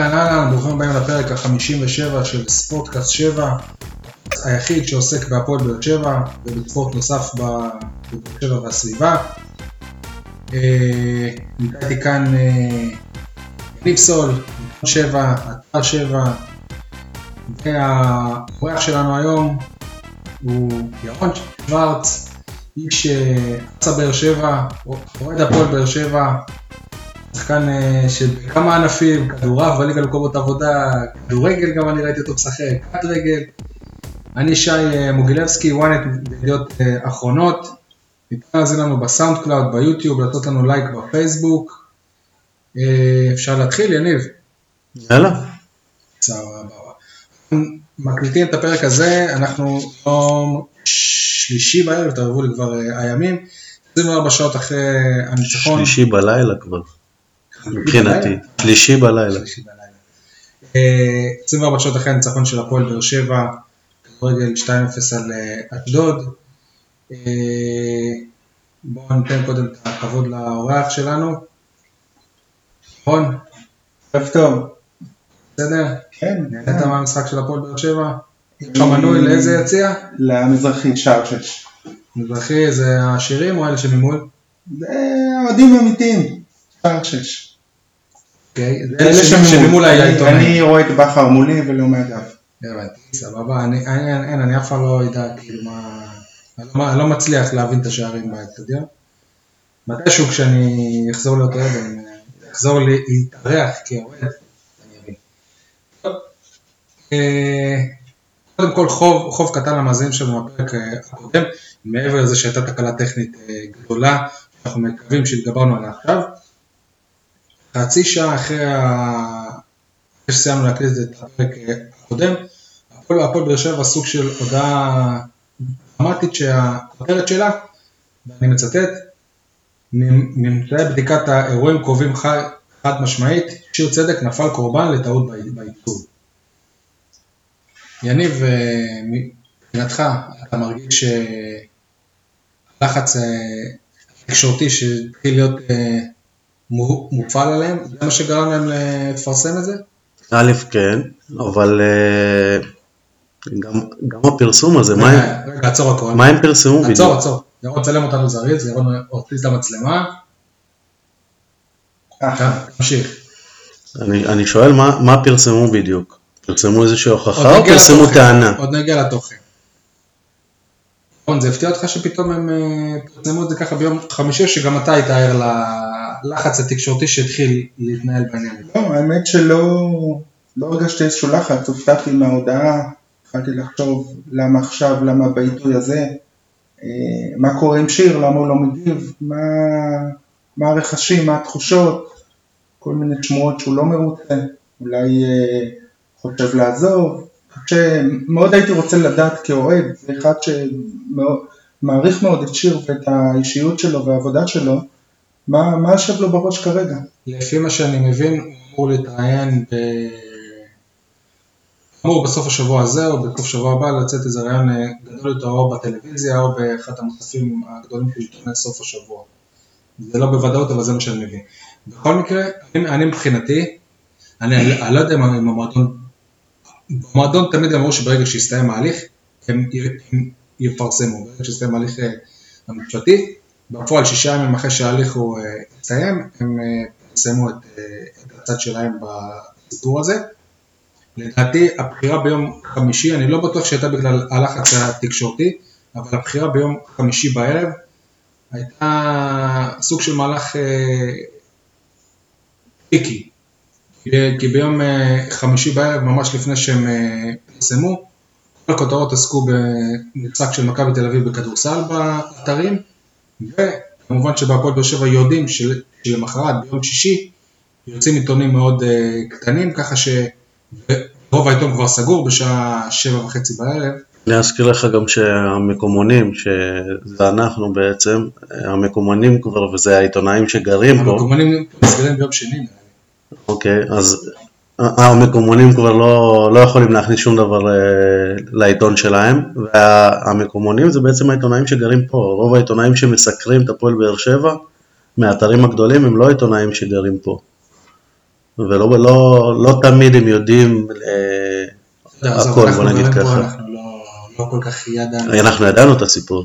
אהלן אהלן, ברוכים הבאים לפרק ה-57 של ספורטקאסט 7, היחיד שעוסק בהפועל באר שבע ובספורט נוסף בבאר שבע והסביבה. אה, איתי כאן אה, יניב סול, עיתון 7, אתר 7, והאורח שלנו היום הוא ירון שוורץ, איש אה, אצה באר שבע, אוהד הפועל באר שבע, שחקן אה, של כמה ענפים, כדורעף בליגה למקומות עבודה, כדורגל גם אני ראיתי אותו משחק, קט רגל. אני שי אה, מוגילבסקי, ynet בידיעות אה, אחרונות. ניתן להזין לנו ב SoundCloud, ביוטיוב, לתת לנו לייק בפייסבוק. אפשר להתחיל, יניב? יאללה. סבבה. מקליטים את הפרק הזה, אנחנו יום שלישי בערב, התערבבו לי כבר הימים, 24 שעות אחרי הניצחון. שלישי בלילה כבר. מבחינתי, שלישי בלילה. 24 שעות אחרי הניצחון של הפועל באר שבע, כדורגל 2-0 על אה, אשדוד. אה, בואו ניתן קודם את הכבוד לאורח שלנו. רון. ערב טוב. בסדר? כן. נהנית מהמשחק של הפועל באר שבע? יש לך מנוי לאיזה יציע? למזרחי, שער שש. מזרחי זה השירים או אלה שממול? זה אוהדים אמיתיים, שער שש. אוקיי, אלה שממול העיתונאים. אני רואה את בכר מולי ולא מהגב. הבנתי, סבבה, אני, אף פעם לא יודע כאילו מה, אני לא, אני לא מצליח להבין את השערים באצטדיון. מתישהו כשאני אחזור להיות אוהד, אני אחזור להתארח כאוהד, אני אבין. אה, קודם כל חוב, חוב קטן למאזינים שלנו בפרק אה, הקודם, מעבר לזה שהייתה תקלה טכנית אה, גדולה, שאנחנו מקווים שהתגברנו עליה עכשיו. חצי שעה אחרי שסיימנו להקליט את הפרק הקודם, הפועל באר שבע סוג של הודעה דרמטית שהכותרת שלה, ואני מצטט, ממצאי בדיקת האירועים קרובים חד משמעית, שיר צדק נפל קורבן לטעות בעיצוב. יניב, מבחינתך, אתה מרגיש שהלחץ התקשורתי שהתחיל להיות מופעל עליהם? זה מה שגרם להם לפרסם את זה? א', כן, אבל אה, גם, גם הפרסום הזה, מה הם, רגע, עצור הכל. מה הם פרסמו בדיוק? עצור, עצור. ירון צלם אותנו זריז, ירון הוציא את המצלמה. תמשיך. אני, אני שואל מה, מה פרסמו בדיוק? פרסמו איזושהי הוכחה או פרסמו לתוכן, טענה? עוד נגיע לתוכן. ירון, זה הפתיע אותך שפתאום הם אה, פרסמו את זה ככה ביום חמישי, שגם אתה היית ער ללחץ התקשורתי שהתחיל להתנהל בעניין. לא, האמת שלא לא הרגשתי איזשהו לחץ, הופתעתי מההודעה, התחלתי לחשוב למה עכשיו, למה בעיתוי הזה, אה, מה קורה עם שיר, למה הוא לא מגיב, מה, מה הרכשים, מה התחושות, כל מיני שמועות שהוא לא מרוצה, אולי אה, חושב לעזוב, שמאוד הייתי רוצה לדעת כאוהד, זה אחד שמעריך מאוד את שיר ואת האישיות שלו והעבודה שלו, מה, מה יושב לו בראש כרגע? לפי מה שאני מבין, הוא אמור להתראיין ב... אמור בסוף השבוע הזה או בסוף השבוע הבא לצאת איזה ראיון אה, גדול יותר או בטלוויזיה או באחד המוספים הגדולים עיתוני סוף השבוע. זה לא בוודאות אבל זה מה שאני מבין. בכל מקרה, אני, אני מבחינתי, אני, אני לא יודע אם המועדון, במועדון תמיד אמרו שברגע שיסתיים ההליך הם, הם יפרסמו, ברגע שיסתיים ההליך אה, המשפטי, בפועל שישה ימים אחרי שההליך הוא אה, יסתיים, הם פרסמו את, את הצד שלהם בסיפור הזה. לדעתי הבחירה ביום חמישי, אני לא בטוח שהייתה בגלל הלחץ התקשורתי, אבל הבחירה ביום חמישי בערב הייתה סוג של מהלך טריקי, אה, כי ביום אה, חמישי בערב, ממש לפני שהם אה, פרסמו, כל הכותרות עסקו במשחק של מכבי תל אביב בכדורסל באתרים, וכמובן שבהפועל באר שבע יודעים שלמחרת ביום שישי יוצאים עיתונים מאוד קטנים, ככה ש... רוב העיתון כבר סגור בשעה שבע וחצי בערב. אני אזכיר לך גם שהמקומונים, שזה אנחנו בעצם, המקומונים כבר, וזה העיתונאים שגרים פה. המקומונים נסגרים ביום שני. אוקיי, אז המקומונים כבר לא, לא יכולים להכניס שום דבר אה, לעיתון שלהם, והמקומונים זה בעצם העיתונאים שגרים פה. רוב העיתונאים שמסקרים את הפועל באר שבע, מהאתרים הגדולים, הם לא עיתונאים שגרים פה. ולא לא, לא תמיד הם יודעים אה, עזוב, הכל, בוא נגיד ככה. אנחנו לא- לא כל כך ידענו. אנחנו ידענו את הסיפור.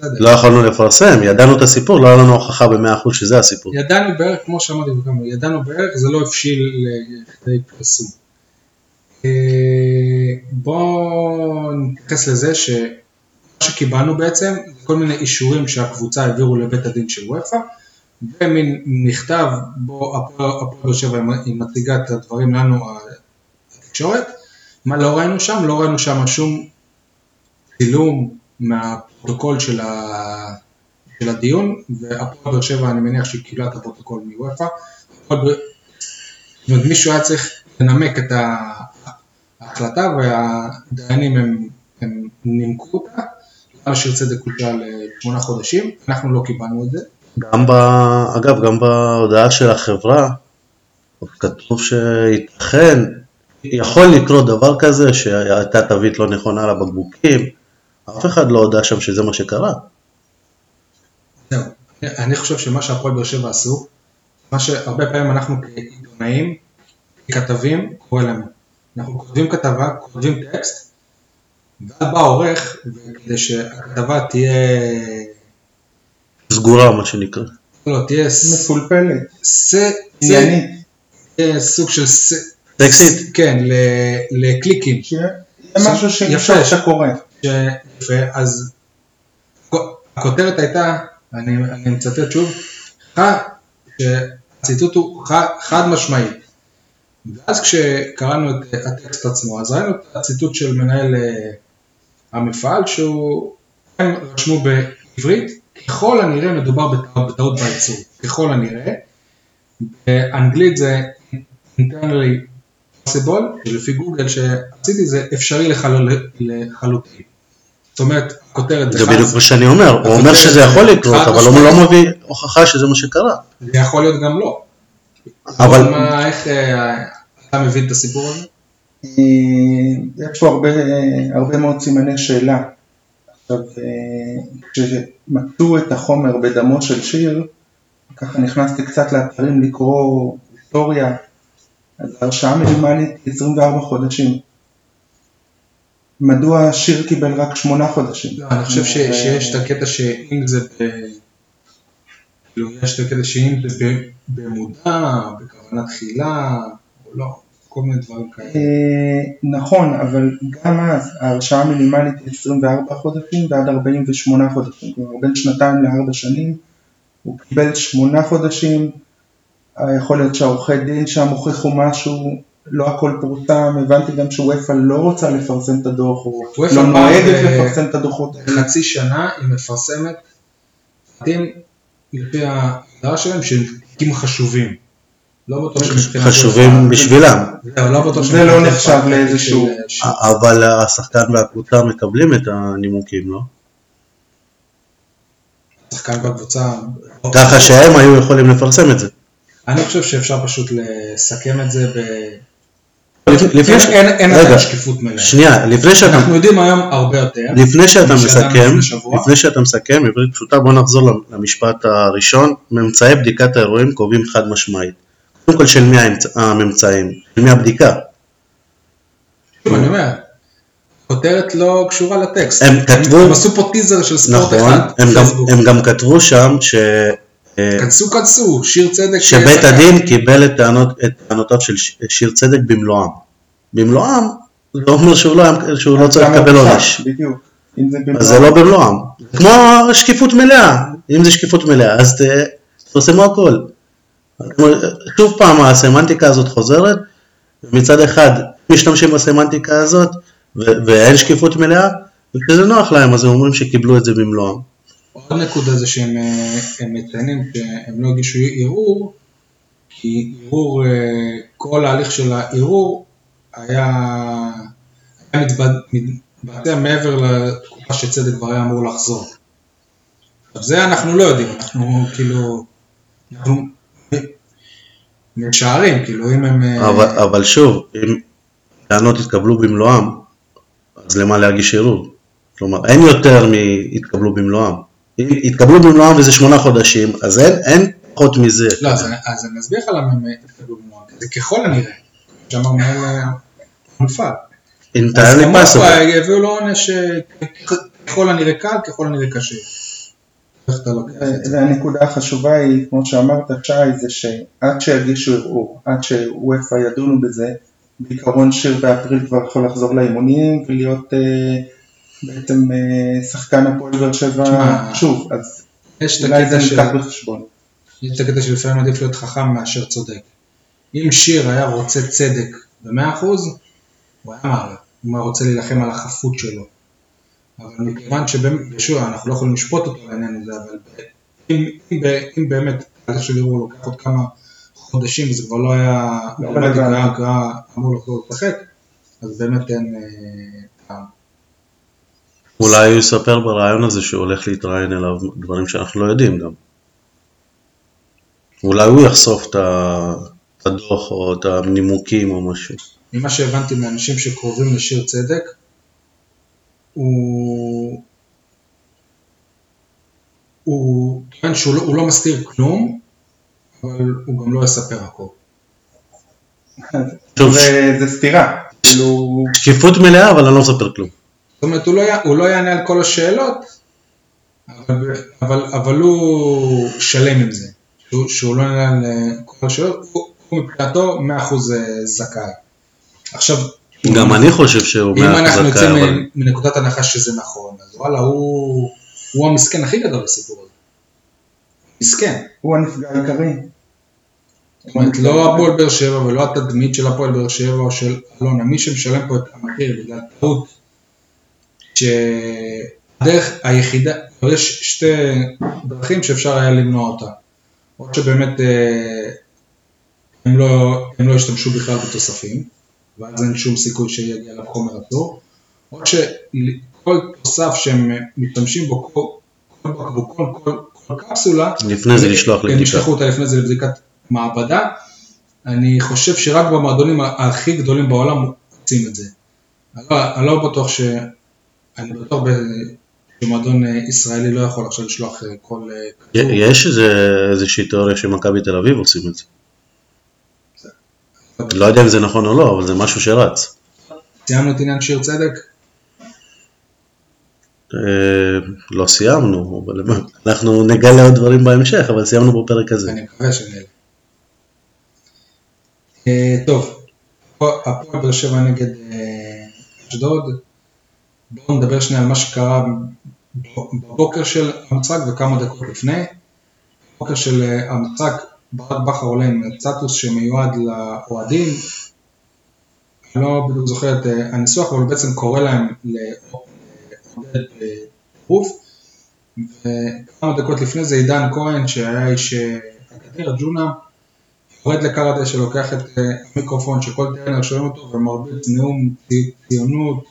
לא יכולנו לפרסם, ידענו את הסיפור, לא היה לנו הוכחה ב-100% שזה הסיפור. ידענו בערך, כמו שאמרתי בכמה, ידענו בערך, זה לא הבשיל לכדי פרסום. אה, בואו נתייחס לזה שמה שקיבלנו בעצם, כל מיני אישורים שהקבוצה העבירו לבית הדין של וופא, ומין מכתב בו הפועל באר שבע היא מציגה את הדברים לנו התקשורת. מה לא ראינו שם? לא ראינו שם שום צילום מהפרוטוקול של, ה... של הדיון, והפועל באר שבע אני מניח שהיא קיבלה את הפרוטוקול מוופא. זאת אומרת מישהו היה צריך לנמק את ההחלטה והדיינים הם, הם נימקו אותה. למה שיר צדק הושעה לשמונה חודשים, אנחנו לא קיבלנו את זה. גם ב... אגב, גם בהודעה של החברה, כתוב שייתכן, יכול לקרות דבר כזה שהייתה תווית לא נכונה על הבקבוקים, אף אחד לא הודה שם שזה מה שקרה. זהו. אני חושב שמה שהפועל באר שבע עשו, מה שהרבה פעמים אנחנו כעיתונאים, ככתבים, קורה לנו. אנחנו כותבים כתבה, כותבים טקסט, ואז בא העורך, וכדי שהכתבה תהיה, סגורה מה שנקרא. לא, תהיה ס- מפולפלת, ס- עניינית, תהיה סוג של ס... טקסית. כן, לקליקים. שיהיה משהו שאי יפה. אפשר שאתה קורא. יפה, אז הכותרת הייתה, אני, אני מצטט שוב, ח- שהציטוט הוא ח- חד משמעי. ואז כשקראנו את הטקסט עצמו, אז ראינו את הציטוט של מנהל אה, המפעל, שהוא, הם רשמו בעברית, ככל הנראה מדובר בטעות בייצור, ככל הנראה. באנגלית זה internally possible, שלפי גוגל שעשיתי זה אפשרי לחלוטין. זאת אומרת, הכותרת זה בדיוק מה שאני אומר, הוא אומר שזה יכול לקרות, אבל הוא לא. מביא הוכחה שזה מה שקרה. זה יכול להיות גם לא. אבל- מה, איך אה, אתה מבין את הסיפור הזה? אה, יש פה הרבה, הרבה מאוד סימני שאלה. עכשיו, אה, כשמצאו את החומר בדמו של שיר, ככה נכנסתי קצת לאתרים לקרוא היסטוריה, אז ההרשאה מינימלית היא 24 חודשים. מדוע שיר קיבל רק 8 חודשים? לא, אני חושב אה, שיש את הקטע שאם זה ב... כאילו, יש את הקטע שאם זה ב- במודע, בכוונה תחילה, או לא, כל מיני דברים כאלה. אה, נכון, אבל גם אז ההרשאה המינימלית היא 24 חודשים ועד 48 חודשים, כלומר בין שנתיים לארבע שנים, הוא קיבל 8 חודשים, יכול להיות שהעורכי דין שם הוכיחו משהו, לא הכל פורסם, הבנתי גם שוופא לא רוצה לפרסם את הדוח, או לא נוהגת אה, לפרסם את הדוחות האלה. חצי שנה היא מפרסמת פרטים לפי ההגדרה שלהם שהם תיקים חשובים. לא בטוח שמבחינת... חשובים בשבילם, לא זה לא נחשב לאיזשהו- של- של- אבל השחקן והקבוצה מקבלים את הנימוקים, לא? שחקן בקבוצה. ככה שהם היו יכולים לפרסם את זה. אני חושב שאפשר פשוט לסכם את זה ב... לפני ש- אין- אין רגע, שקיפות מלאה. שנייה, לפני שאתה, אנחנו יודעים היום הרבה יותר. לפני שאתה מסכם, לפני שאתה מסכם, עברית פשוטה, בוא נחזור למשפט הראשון, ממצאי בדיקת האירועים קובעים חד משמעית. קודם כל של מי הממצאים, של מי הבדיקה. שוב, אני אומר, כותרת לא קשורה לטקסט. הם כתבו- הם עשו פה טיזר של ספורט נכון, אחד. פייסבוק. הם גם כתבו שם ש... כנסו כנסו, שיר צדק. שבית. הדין קיבל את טענות- את טענותיו של שיר צדק במלואם. במלואם, זה לא אומר שהוא לא שהוא לא צריך לקבל עונש. בדיוק. אם זה אז זה לא במלואם. כמו שקיפות מלאה, אם זה שקיפות מלאה, אז ת- תפרסמו הכל. שוב פעם, הסמנטיקה הזאת חוזרת, מצד אחד משתמשים בסמנטיקה הזאת, ו- ואין שקיפות מלאה, וכשזה נוח להם, אז הם אומרים שקיבלו את זה במלואם. עוד נקודה זה שהם אה, מציינים שהם לא הגישו ערעור, כי ערעור, אה, כל ההליך של הערעור היה, היה מתבצע מעבר לתקופה שצדק כבר היה אמור לחזור. עכשיו זה אנחנו לא יודעים, אנחנו כאילו, אנחנו משערים, כאילו אם הם... אה, אבל, אבל שוב, אם טענות יתקבלו במלואם, אז למה להגיש ערעור? כלומר, אין יותר מהתקבלו במלואם. אם יתקבלו במלואם וזה שמונה חודשים, אז אין, אין פחות מזה. לא, אז אז אני אסביר לך למה הם הפסדו במועד. זה ככל הנראה, שאמר מנהל אה. אז פסו. הביאו לו עונש אה, ככל הנראה קל, ככל הנראה קשה. והנקודה החשובה היא, כמו שאמרת שי, זה שעד שיגישו ערעור, עד שוופא ידונו בזה, בעיקרון שיר באפריל כבר יכול לחזור לאימונים ולהיות אה, בעצם אה, שחקן הפועל באר שבע שוב, אז יש אולי זה הקטע של... ניקח בחשבון. יש את הקטע שלפעמים עדיף להיות חכם מאשר צודק. אם שיר היה רוצה צדק במאה אחוז, הוא היה. אם הוא היה רוצה להילחם על החפות שלו. אבל מכיוון שבאמת, ושוב, אנחנו לא יכולים לשפוט אותו לעניין הזה, אבל אם, אם, אם באמת תהליך של ערעור לוקח עוד כמה חודשים וזה כבר לא היה, לא קרא אמור לחזור לשחק, אז באמת אין אה. אולי הוא יספר ברעיון הזה שהוא הולך להתראיין אליו דברים שאנחנו לא יודעים גם. אולי הוא יחשוף את הדוח או את הנימוקים או משהו. ממה שהבנתי מאנשים שקרובים לשיר צדק, הוא... הוא טוען שהוא לא, הוא לא מסתיר כלום, אבל הוא גם לא יספר הכל. זה זה סתירה, כאילו, שקיפות מלאה אבל אני לא מספר כלום. זאת אומרת, הוא לא, י- הוא לא יענה על כל השאלות, אבל, אבל, אבל הוא שלם עם זה, שהוא, שהוא לא יענה על אה, כל השאלות, הוא, הוא מבחינתו 100% זכאי. עכשיו, גם אני חושב שהוא אם מאה אנחנו אחוז זכאי, יוצאים אבל מנקודת הנחה שזה נכון, אז וואלה, הוא, הוא המסכן הכי גדול בסיפור הזה. מסכן. הוא הנפגע העיקרי. זאת אומרת, לא הפועל באר שבע ולא התדמית של הפועל באר שבע או של אלונה, מי שמשלם פה את המחיר בגלל טעות, שהדרך היחידה, יש שתי דרכים שאפשר היה למנוע אותה. או שבאמת אה, הם לא, הם לא השתמשו בכלל בתוספים, ואז אין שום סיכוי שיגיע אליו חומר אסור, או שכל תוסף שהם משתמשים בו, כל, כל בקבוק, כל, כל, קפסולה, לפני זה לשלוח הם לבדיקה. ישלחו אותה לפני זה לבדיקת מעבדה. אני חושב שרק במועדונים הכי גדולים בעולם עושים את זה. אני לא, אני לא בטוח ש... אני בטוח שמועדון אה, ישראלי לא יכול עכשיו לשלוח אה, כל... אה. יש איזושהי תיאוריה שמכבי תל אביב עושים את זה. לא יודע אם זה נכון או לא, אבל זה משהו שרץ. סיימנו את עניין שיר צדק? לא סיימנו, אבל אנחנו נגלה עוד דברים בהמשך, אבל סיימנו בפרק הזה. אני מקווה. אה, טוב, הפועל באר שבע נגד אשדוד. בואו נדבר שנייה על מה שקרה בבוקר של המשחק וכמה דקות לפני. בבוקר של אה, המשחק ברק בכר עולה עם סטטוס שמיועד לאוהדים. אני לא בדיוק זוכר את אה, הניסוח, אבל בעצם קורא להם לעודד בטירוף. וכמה דקות לפני זה עידן כהן שהיה איש אה, אקדמיה ג'ונה יורד לקר הדשא, לוקח את אה, המיקרופון שכל טרנר שומעים אותו ומרביץ נאום צי- ציונות,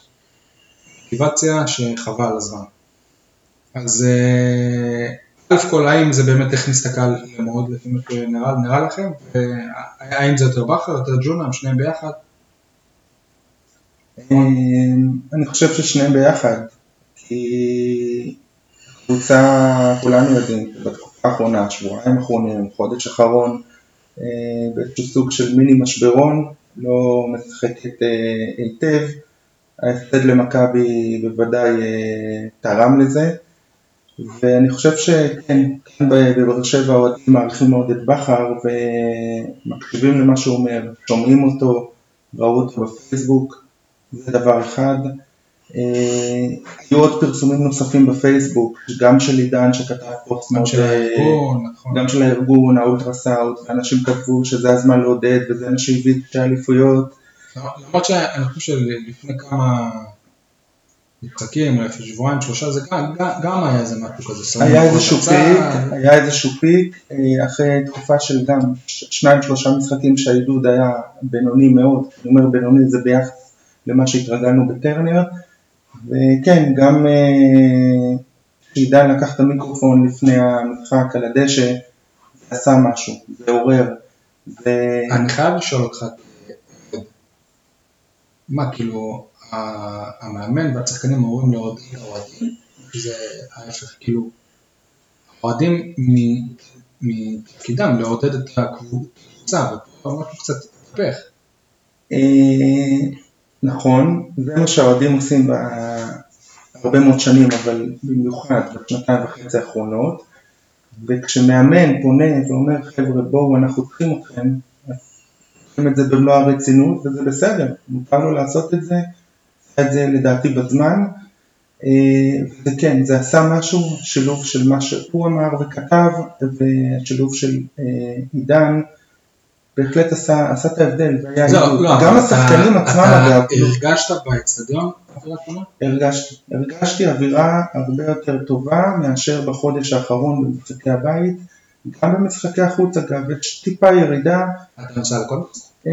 מוטיבציה שחבל הזמן. אז אה, א' כל האם זה באמת את הקהל מאוד לפי מה שנראה נראה לכם? והאם זה יותר בכר, יותר ג'ונה, הם שניהם ביחד? אני חושב ששניהם ביחד, כי קבוצה, כולנו יודעים, בתקופה האחרונה, שבועיים האחרונים, חודש אחרון, אה, באיזשהו סוג של מיני משברון, לא משחקת אה, היטב, ההפסד למכבי בוודאי אה, תרם לזה, ואני חושב שכן, כאן בבאר שבע האוהדים מעריכים מאוד את בכר ומקשיבים למה שהוא אומר, שומעים אותו, ראו אותו בפייסבוק, זה דבר אחד. אה, היו עוד פרסומים נוספים בפייסבוק, גם של עידן שכתב פוסט גם מאוד, של אה, נכון. גם של הארגון, האולטרסאוט, ואנשים כתבו שזה הזמן לעודד וזה מה שהביא את האליפויות. למרות שאני חושב שלפני כמה משחקים, לפני שבועיים, שלושה, זה גם, היה איזה משהו כזה. היה איזשהו. פיק, היה איזשהו פיק, אה, אחרי תקופה של גם שניים שלושה משחקים שהעידוד היה בינוני מאוד, אני אומר בינוני זה ביחס למה שהתרגלנו בטרנר, וכן, גם אה, כשעידן לקח את המיקרופון לפני המשחק על הדשא, עשה משהו, זה עורר, זה... אני חייב לשאול אותך, מה כאילו, המאמן והשחקנים אמורים לעודד את האוהדים? זה ההפך, כאילו, האוהדים, מ- מתפקידם לעודד את הקבוצה, ופה משהו קצת התהפך. אה, נכון, זה מה שהאוהדים עושים בהרבה מאוד שנים, אבל במיוחד בשנתיים וחצי האחרונות, וכשמאמן פונה ואומר חבר'ה בואו אנחנו צריכים אתכם, את זה במלוא הרצינות וזה בסדר, מותר לו לעשות את זה, עשה את זה לדעתי בזמן, אה, וכן זה עשה משהו, שילוב של מה שהוא אמר וכתב, ושילוב של אה, עידן, בהחלט עשה, עשה את ההבדל, לא. לא, גם השחקנים עצמם אגב, כאילו, הרגשת באצטדיון אווירה? הרגשתי, הרגשתי אווירה הרבה יותר טובה מאשר בחודש האחרון במשחקי הבית, גם במשחקי החוץ אגב, יש טיפה ירידה, אתה נוסע לכל משחק? אה,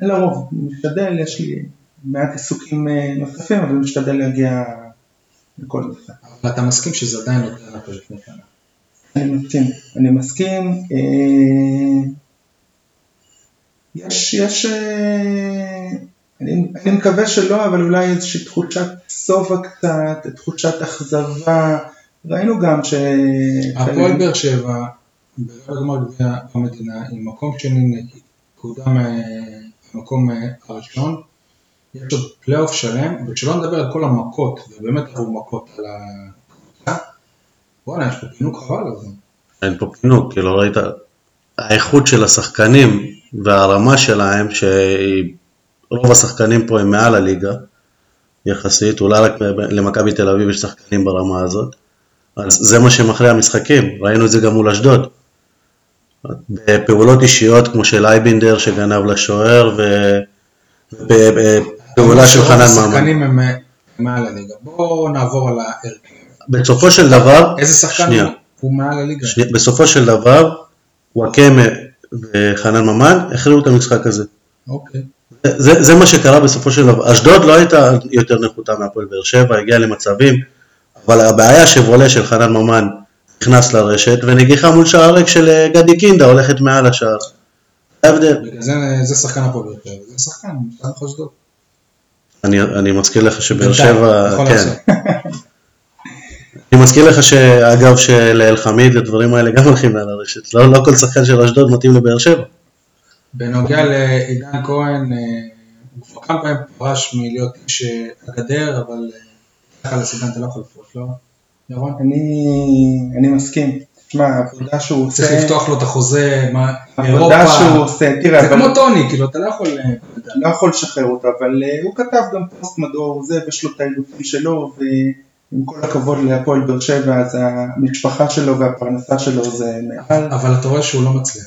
לרוב, משתדל, יש לי מעט עיסוקים אה, נוספים, אבל משתדל להגיע לכל משחק. אבל אתה מסכים שזה עדיין לא קרה פה לפני שנה. אני מסכים, אני מסכים, אה, יש, יש, אני, אני מקווה שלא, אבל אולי איזושהי תחושת שובע קצת, תחושת אכזבה, ראינו גם ש... הפועל באר שבע, ברבע גמר גביע המדינה, עם מקום שני קודם אה, המקום אה, הראשון, יש עוד פלייאוף שלם, ושלא נדבר על כל המכות, ובאמת עברו מכות על הקבוצה, וואלה, יש פה פינוק חבל על זה. אין פה פינוק, כי לא ראית, האיכות של השחקנים והרמה שלהם, שרוב השחקנים פה הם מעל הליגה, יחסית, אולי רק למכבי תל אביב יש שחקנים ברמה הזאת, אז זה מה שמכריע המשחקים, ראינו את זה גם מול אשדוד. בפעולות אישיות כמו של אייבינדר שגנב לשוער, ובפעולה של חנן ממן. השחקנים הם אה, מעל הליגה. בואו נעבור על ההרכב. בסופו של דבר, איזה שחקן שנייה. הוא- מעל הליגה? שנייה, בסופו של דבר, וואקמה וחנן ממן הכריעו את המשחק הזה. אוקיי. זה, זה מה שקרה בסופו של דבר. אשדוד לא הייתה יותר נחותה מהפועל באר שבע, הגיעה למצבים, אבל הבעיה שוולה של חנן ממן נכנס לרשת, ונגיחה מול שער ריק של אה, גדי קינדה הולכת מעל השער. ההבדל. בגלל זה שחקן הפועל באר שבע, זה שחקן, שחקן חשדות. אני, אני מזכיר לך שבאר שבע, כן. אני מזכיר לך שאגב שלאלחמיד לדברים האלה גם הולכים מעל הרשת. לא, לא כל שחקן של אשדוד מתאים לבאר שבע. בנוגע לעידן כהן, אה, הוא כבר כמה פעמים פרש מלהיות איש אה, הגדר, אבל אה, ככה לסידן אתה לא יכול לפרוש, לא? ירון? אני, אני מסכים, תשמע, העבודה שהוא עושה, צריך לפתוח לו את החוזה, מה, העבודה אירופה. שהוא עושה, תראה, זה אבל כמו טוני, כאילו, אתה לא יכול... אה, לא יכול לשחרר אותו, אבל אה, הוא כתב גם פוסט מדור זה, ויש לו את האילוצים שלו, ועם כל הכבוד להפועל באר שבע, אז המשפחה שלו והפרנסה שלו זה מעל, אבל אתה רואה שהוא לא מצליח.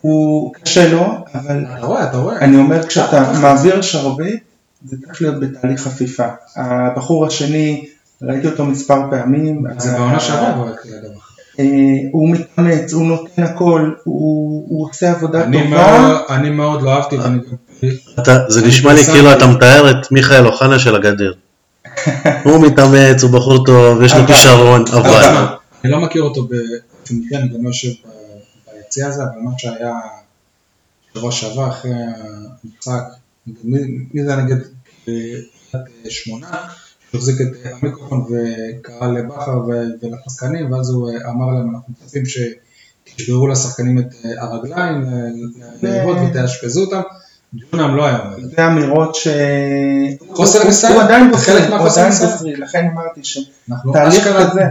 הוא קשה לו, אבל אתה רואה, אתה רואה. אני אומר כשאתה מעביר שרביט, זה צריך להיות בתהליך חפיפה. הבחור השני, ראיתי אותו מספר פעמים, זה בעונה שעברה כבר התחיל הדבר. אה, הוא מתאמץ, הוא נותן הכל, הוא עושה עבודה טובה, אני מאוד לא אהבתי. אתה, זה אני נשמע לי. כאילו אתה מתאר את מיכאל אוחנה של הגדר. הוא מתאמץ, הוא בחור טוב, יש לו כישרון, אבל... אני לא מכיר אותו באופן אישי, אני גם לא יושב ביציע הזה, אבל מה שהיה שבוע שעבר אחרי המשחק, מי זה נגד אה, שמונה, שהחזיק את אה, המיקרופון וקרא לבכר ו- ולשחקנים, ואז הוא אה, אמר להם, אנחנו מצפים שתשברו לשחקנים את אה, הרגליים, לראות ותאשפזו אותם, ג'ונם לא היה אומר זה. אמירות ש... חוסר ניסיון, הוא עדיין. בוסרי, לכן אמרתי שתהליך אנחנו תהליך אשכרה כזה.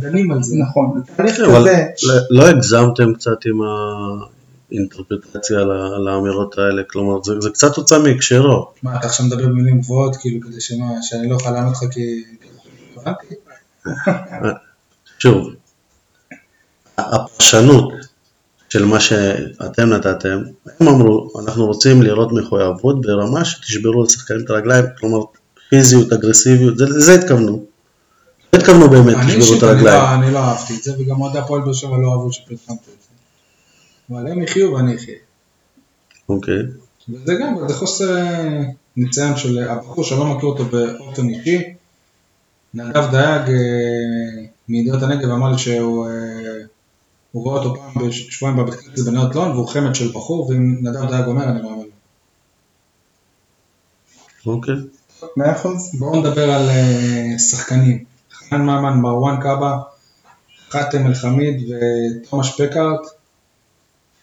דנים על זה. נכון, תהליך כזה, לא- לא הגזמתם קצת עם האינטרפרטציה ל- לאמירות האלה, כלומר זה, זה קצת הוצא מהקשרו. מה, אתה עכשיו מדבר במילים גבוהות, כאילו, כדי שמה, שאני לא אוכל לענות לך כי... שוב, הפרשנות של מה שאתם נתתם, הם אמרו, אנחנו רוצים לראות מחויבות ברמה שתשברו לשחקנים את הרגליים, כלומר פיזיות, אגרסיביות, זה- לזה התכוונו. לא התכוונו באמת, אני תשברו את אישית, אני הרגליים. לא- אני לא אהבתי את זה, וגם אוהדי הפועל באר שבע לא אהבו שפרסמתי את זה. אבל הם יחיו ואני אחיה. אוקיי. וזה גם, זה חוסר אה, ניסיון של הבחור שלא מכיר אותו באופן אישי. נדב דייג אה, מידיעות הנגב אמר לי שהוא אה, הוא רואה אותו פעם בשבועיים בבית כנסת בנאות לון והוא חמד של בחור ואם נדב דייג אומר אני מאמין לו. אוקיי. מאה אחוז. בואו נדבר על אה, שחקנים. חנן ממן, מרואן קאבה, חאתם אל-חמיד ותומש פקארט,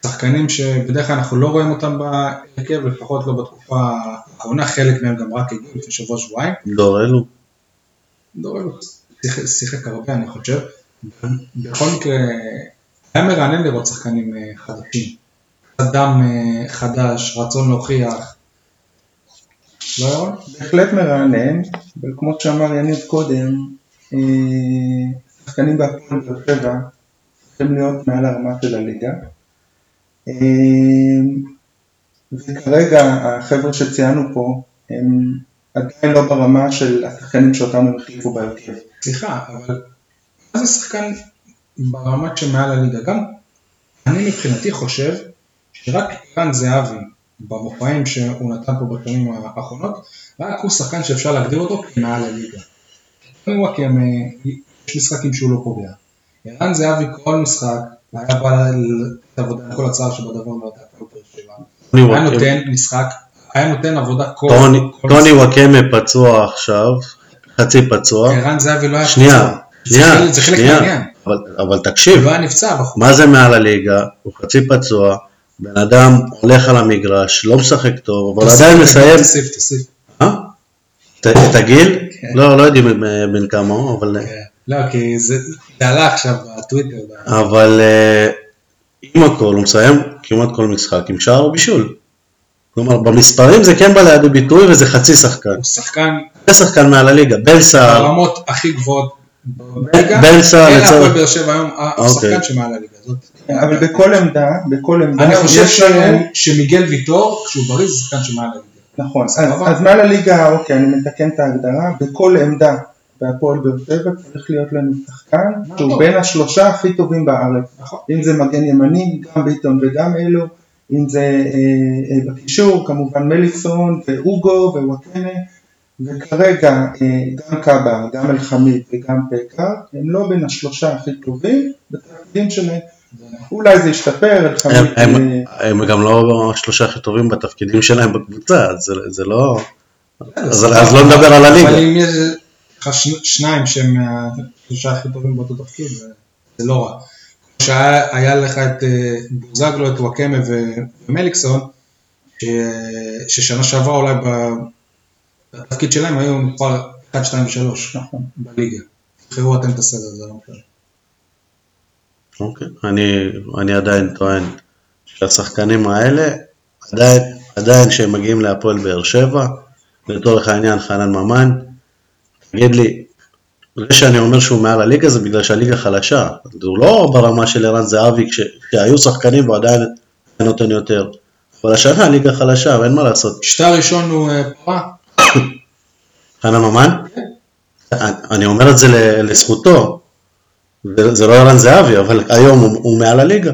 שחקנים שבדרך כלל אנחנו לא רואים אותם בהרכב, לפחות לא בתקופה האחרונה, חלק מהם גם רק הגיעו לפני שבוע שבועיים. דור אלו. דור אלו שיחק- הרבה אני חושב. בכל מקרה, היה מרענן לראות שחקנים אה, חדשים. קצת דם אה, חדש, רצון להוכיח. לא? בהחלט מרענן, אבל כמו שאמר יניב קודם, אה, שחקנים בהפועל באר שבע צריכים להיות מעל הרמה של הליגה. אה, וכרגע החבר'ה שציינו פה הם עדיין לא ברמה של השחקנים שאותם הם החליפו בהרכב. סליחה, אבל מה זה שחקן ברמה שמעל הליגה? גם אני מבחינתי חושב שרק ערן זהבי במופעים שהוא נתן פה בשנים האחרונות, רק הוא שחקן שאפשר להגדיר אותו כמעל הליגה. הם, אה, יש משחקים שהוא לא פוגע. ערן זהבי כל משחק, היה בא לתת עבודה, כל הצער שבדבר הייתה פה באר שבע. היה נותן משחק, היה נותן עבודה כל טוני-. וואקמה פצוע עכשיו, חצי פצוע. ערן זהבי לא היה שנייה, פצוע. שנייה, חלק- זה חלק שנייה. מהעניין. אבל- תקשיב, לא היה נפצע. מה זה מעל הליגה? הוא חצי פצוע, בן אדם הולך על המגרש, לא משחק טוב, אבל עדיין מסיים, תוסיף, תוסיף. אה? את הגיל? כן. לא, לא יודעים אה, בן כמה הוא, אבל... כן. לא, כי זה זה עלה עכשיו בטוויטר. אבל אה, עם הכל, הוא מסיים כמעט כל משחק עם שער או בישול. כלומר, במספרים זה כן בא לידי ביטוי וזה חצי שחקן. הוא שחקן זה שחקן מעל הליגה, בן סער, ברמות הכי גבוהות בליגה. בן סער אלה לצורך- הפועל באר שבע היום, השחקן אוקיי. שמעל הליגה. זאת- אבל בכל עמדה, בכל עמדה, אני חושב ש- שמיגל ויטור, כשהוא בריא, זה שחקן שמעל הליגה. נכון. אז מעל הליגה, אוקיי, אני מתקן את ההגדרה, בכל עמדה בהפועל באר שבע צריך להיות לנו שחקן שהוא. בין השלושה הכי טובים בארץ. נכון. אם זה מגן ימני, גם ביטון וגם אלו, אם זה אה, אה, בקישור, כמובן מליקסון ואוגו ווואקנה, וכרגע אה, גם קאבה, גם אלחמיד וגם פקאר, הם לא בין השלושה הכי טובים בתפקידים שלהם. אולי זה ישתפר, הם- אלחמיד... הם- אה, הם גם לא השלושה הכי טובים בתפקידים שלהם בקבוצה, אז זה- זה לא... אז סבבה. אז לא נדבר על הליגה. לך שניים שהם השלושה הכי טובים באותו תפקיד, זה- לא רע. כמו שהיה היה לך את אה, בוזגלו, את וואקמה ומליקסון, ש- ששנה שעברה אולי בתפקיד שלהם היו מספר 1, 2 ו-3 נכון. בליגה. תבחרו אתם את הסדר, זה לא משנה. אוקיי, אני, אני עדיין טוען שהשחקנים האלה, עדיין, עדיין שהם מגיעים להפועל באר שבע, לצורך העניין חנן ממן, תגיד לי, זה שאני אומר שהוא מעל הליגה זה בגלל שהליגה חלשה, הוא לא ברמה של ערן זהבי כש- כשהיו שחקנים והוא עדיין היה נותן יותר, אבל השנה הליגה חלשה ואין מה לעשות. שטר ראשון הוא אה, פרה, חנן ממן? אני אומר את זה לזכותו, זה, זה לא ערן זהבי, אבל היום הוא, הוא מעל הליגה.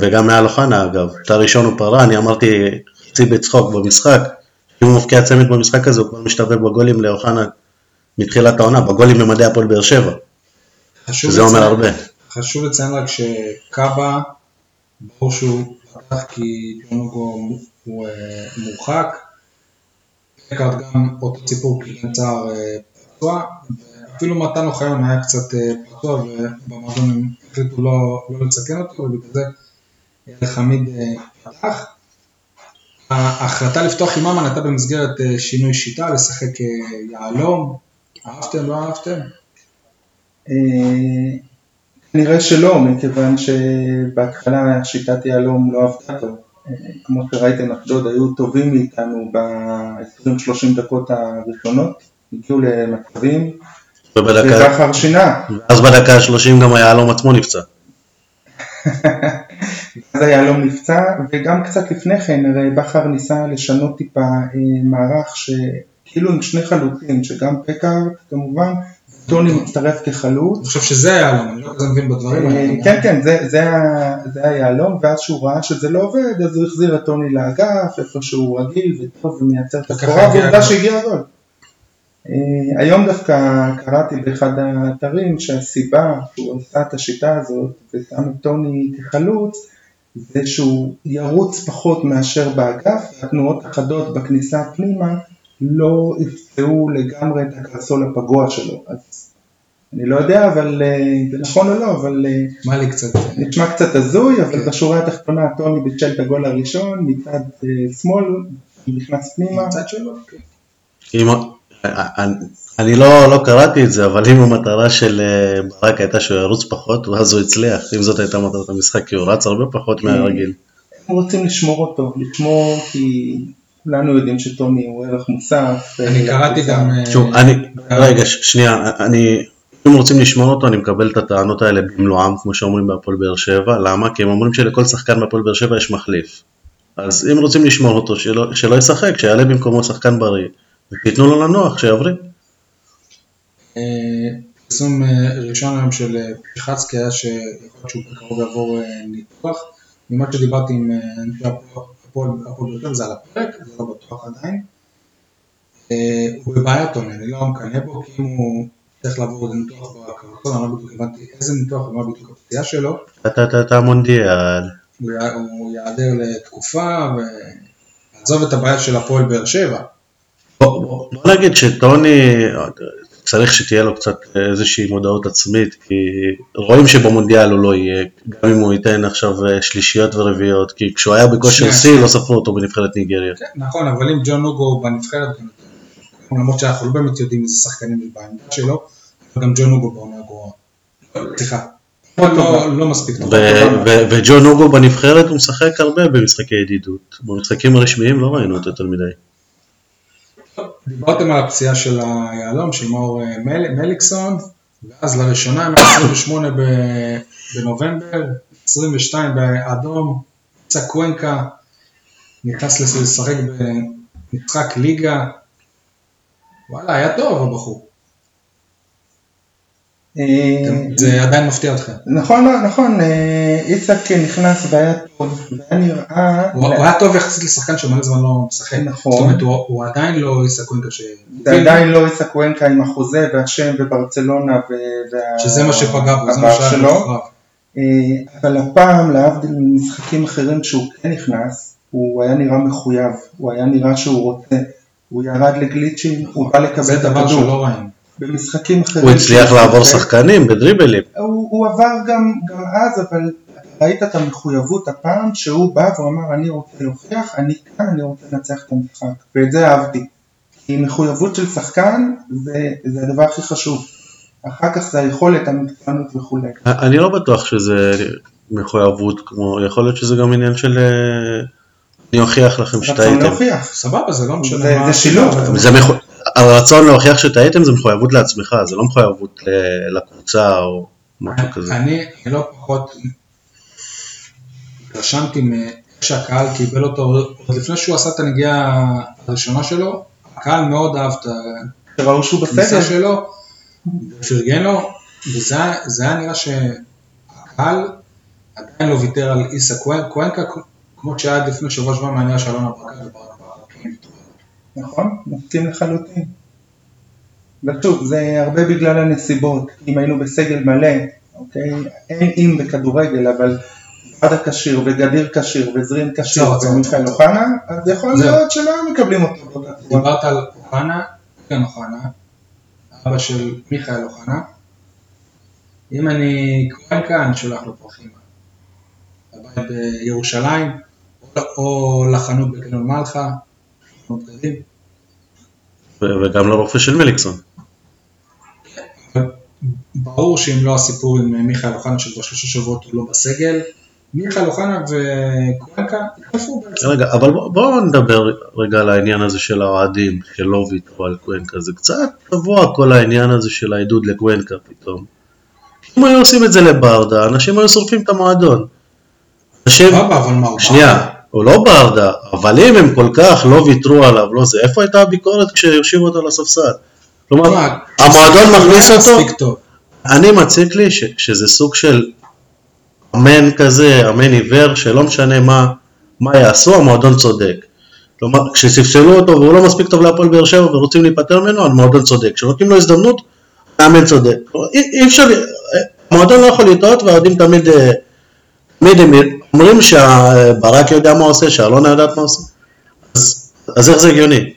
וגם מעל אוחנה אגב, את הראשון הוא פרה, אני אמרתי חצי בצחוק במשחק, אם הוא מבקיע צמד במשחק הזה הוא כבר משתווה בגולים לאוחנה מתחילת העונה, בגולים במדעי הפועל באר שבע, שזה אומר הרבה. חשוב לציין רק שקאבה, ברור שהוא פתח כי ג'ונוגו הוא אה, מורחק. פקארד גם אותו סיפור כי צער אה, פצוע, ואפילו מתן אוחיון היה קצת אה, פצוע ובמועדון הם החליטו לא, לא לסכן אותו ובגלל זה חמיד פתח. ההחלטה לפתוח עם ממן הייתה במסגרת אה, שינוי שיטה, לשחק אה, יהלום, אהבתם, לא אהבתם? אה, כנראה שלא, מכיוון שבהתחלה שיטת יהלום לא עבדה טוב. כמו שראיתם, אשדוד היו טובים מאיתנו ב-20-30 דקות הראשונות, הגיעו למצבים, ובדקה, ובכר שינה. ואז בדקה ה-30 גם היהלום עצמו נפצע. אז היהלום נפצע, וגם קצת לפני כן, הרי בכר ניסה לשנות טיפה אה, מערך שכאילו עם שני חלוצים, שגם פקארט כמובן, טוני מצטרף כחלוץ. אני חושב שזה היה לו, אני לא כזה מבין בדברים. אה, כן, כן, זה, זה, ה- זה היהלום, ואז שהוא ראה שזה לא עובד, אז הוא החזיר את טוני לאגף, איפה שהוא רגיל וטוב ומייצר את הסחורה, ועובדה. שהגיע הגול. אה, היום דווקא קראתי באחד האתרים שהסיבה שהוא עשה את השיטה הזאת ושם את טוני כחלוץ, זה שהוא ירוץ פחות מאשר באגף, והתנועות החדות בכניסה פנימה לא יפצעו לגמרי את הקרסול הפגוע שלו. אז אני לא יודע, אבל אה, זה נכון או לא, אבל אה, מה לי קצת... נשמע קצת הזוי, אבל כן. בשורה התחתונה טוני בישל את הגול הראשון מצד אה, שמאל, נכנס פנימה. מצד שלו, כן. אני, אני לא, לא קראתי את זה, אבל אם המטרה של אה, ברק הייתה שהוא ירוץ פחות, אז הוא הצליח, אם זאת הייתה מטרת המשחק, כי הוא רץ הרבה פחות מהרגיל. הם רוצים לשמור אותו, לשמור כי כולנו יודעים שטוני הוא ערך מוסף. אני אה, קראתי לקבוצה. גם... תשמעו, אני, רגע, ש- שנייה, אני, אם רוצים לשמור אותו, אני מקבל את הטענות האלה במלואם, כמו שאומרים בהפועל באר שבע, למה? כי הם אומרים שלכל שחקן בהפועל באר שבע יש מחליף. אז אם רוצים לשמור אותו, שלא, שלא ישחק, שיעלה במקומו שחקן בריא, ותיתנו לו לנוח, שיבריא. אה, פרסום אה, ראשון היום של אה, פרחצקי היה שיכול להיות שהוא בקרוב יעבור אה, ניתוח. ממה שדיברתי עם אה, אנשי הפועל שבע זה על הפרק, זה לא בטוח עדיין. אה, הוא בבעיה טוני, אני לא מקנא בו, כי אם הוא צריך לעבור ניתוח בקרקון, אני לא בדיוק הבנתי איזה ניתוח ומה בדיוק הפציעה שלו. אתה, מונדיאל. הוא יע- הוא ייעדר לתקופה ויעזוב את הבעיה של הפועל באר שבע. בוא נגיד שטוני, צריך שתהיה לו קצת איזושהי מודעות עצמית, כי רואים שבמונדיאל הוא לא יהיה, גם אם הוא ייתן עכשיו אה, שלישיות ורביעיות, כי כשהוא היה בכושר שיא לא ספרו אותו בנבחרת ניגריה. כן, נכון, אבל אם ג'ון נוגו בנבחרת, למרות שאנחנו לא באמת יודעים איזה שחקנים יש בעמדה שלו, גם ג'ון נוגו בעונה גרועה. סליחה, לא לא מספיק טוב. וג'ון אוגו בנבחרת הוא משחק הרבה במשחקי ידידות. במשחקים הרשמיים לא ראינו אותו יותר מדי. דיברתם על הפציעה של היהלום, של מאור אה, מל- מליקסון, ואז לראשונה, מ-28 בנובמבר, 22 באדום, יצא קוונקה, נכנס לשחק במשחק ליגה, וואלה, היה טוב הבחור. אה, זה עדיין מפתיע אתכם. נכון, לא, נכון, אה, איסק נכנס והיה טוב, והיה נראה, הוא היה טוב יחסית לשחקן שמלא זמן לא משחק. נכון. זאת אומרת, הוא עדיין לא איסה קוונקה ש... זה עדיין לא איסק קוונקה עם החוזה והשם וברצלונה וה- שזה מה שפגע בו, זה מה שהיה. מאחוריו. אה, אבל הפעם, להבדיל ממשחקים אחרים שהוא כן נכנס, הוא היה נראה מחויב, הוא היה נראה שהוא רוצה, הוא ירד לגליצ'ים, הוא בא לקבל זה את דבר הכדור. שלא ראינו. במשחקים אחרים... הוא הצליח לעבור שיחק, שחקנים בדריבלים. הוא, הוא עבר גם, גם אז, אבל ראית את המחויבות הפעם שהוא בא ואמר אני רוצה להוכיח, אני כאן, אני רוצה לנצח את המשחק, ואת זה אהבתי. כי מחויבות של שחקן זה, זה הדבר הכי חשוב. אחר כך זה היכולת, המקצוענות וכולי. אני לא בטוח שזה מחויבות כמו, יכול להיות שזה גם עניין של אה, אני אוכיח לכם רצון שטעיתם. להוכיח. סבבה, זה לא משנה. זה שילוב. הרצון להוכיח שטעיתם זה מחויבות לעצמך, זה לא מחויבות ל- לקבוצה או משהו כזה. אני לא פחות התרשמתי מאיך שהקהל קיבל אותו, עוד לפני שהוא עשה את הנגיעה הראשונה שלו, הקהל מאוד אהב את הכניסה. שלו, ופרגן לו, וזה היה- נראה שהקהל עדיין לא ויתר על איסה קוונ- קוונקה, כמו שהיה לפני שבוע שבוע מהעניין של אלונה ברקת וברק. נכון, מסכים לחלוטין. ושוב, זה הרבה בגלל הנסיבות. אם היינו בסגל מלא, אוקיי, אין אם בכדורגל, אבל ברדה כשיר וגדיר כשיר וזרים כשיר עצור, ומיכאל עצור. אוחנה, אז יכול. להיות שלא היו מקבלים אותו באותה צורה. דיברת על אוחנה, כן אוחנה, אבא של מיכאל אוחנה. אם אני קוונקה, אני שולח לו פרחים. לבית בירושלים, או- לחנות בקניון מלחה, ו- וגם לרופא של מליקסון. ברור שאם לא הסיפור עם מיכאל אוחנה, שכבר שלושה שבועות הוא לא בסגל, מיכאל אוחנה וקוונקה התחלפו בעצם. רגע, אבל בואו בוא נדבר רגע על העניין הזה של האוהדים, שלא ויתרו על קוונקה, זה קצת גבוה כל העניין הזה של העידוד לקוונקה פתאום. אם היו עושים את זה לברדה, אנשים היו שורפים את המועדון. אנשים, אבל מה הוא שנייה, הוא לא ברדה, אבל אם הם כל כך לא ויתרו עליו, לא זה, איפה הייתה הביקורת כשהושיבו אותו לספסל? כלומר, המועדון מכניס אותו. אני מציק לי ש, שזה סוג של אמן כזה, אמן עיוור, שלא משנה מה, מה יעשו, המועדון צודק. כלומר, כשספסלו אותו והוא לא מספיק טוב להפועל באר שבע ורוצים להיפטר ממנו, המועדון צודק. כשנותנים לו הזדמנות, המאמן צודק. אי, אי אפשר, המועדון לא יכול לטעות והאוהדים תמיד, הם אומרים שברק יודע מה עושה, שאלונה יודעת מה עושה. אז, אז איך זה הגיוני?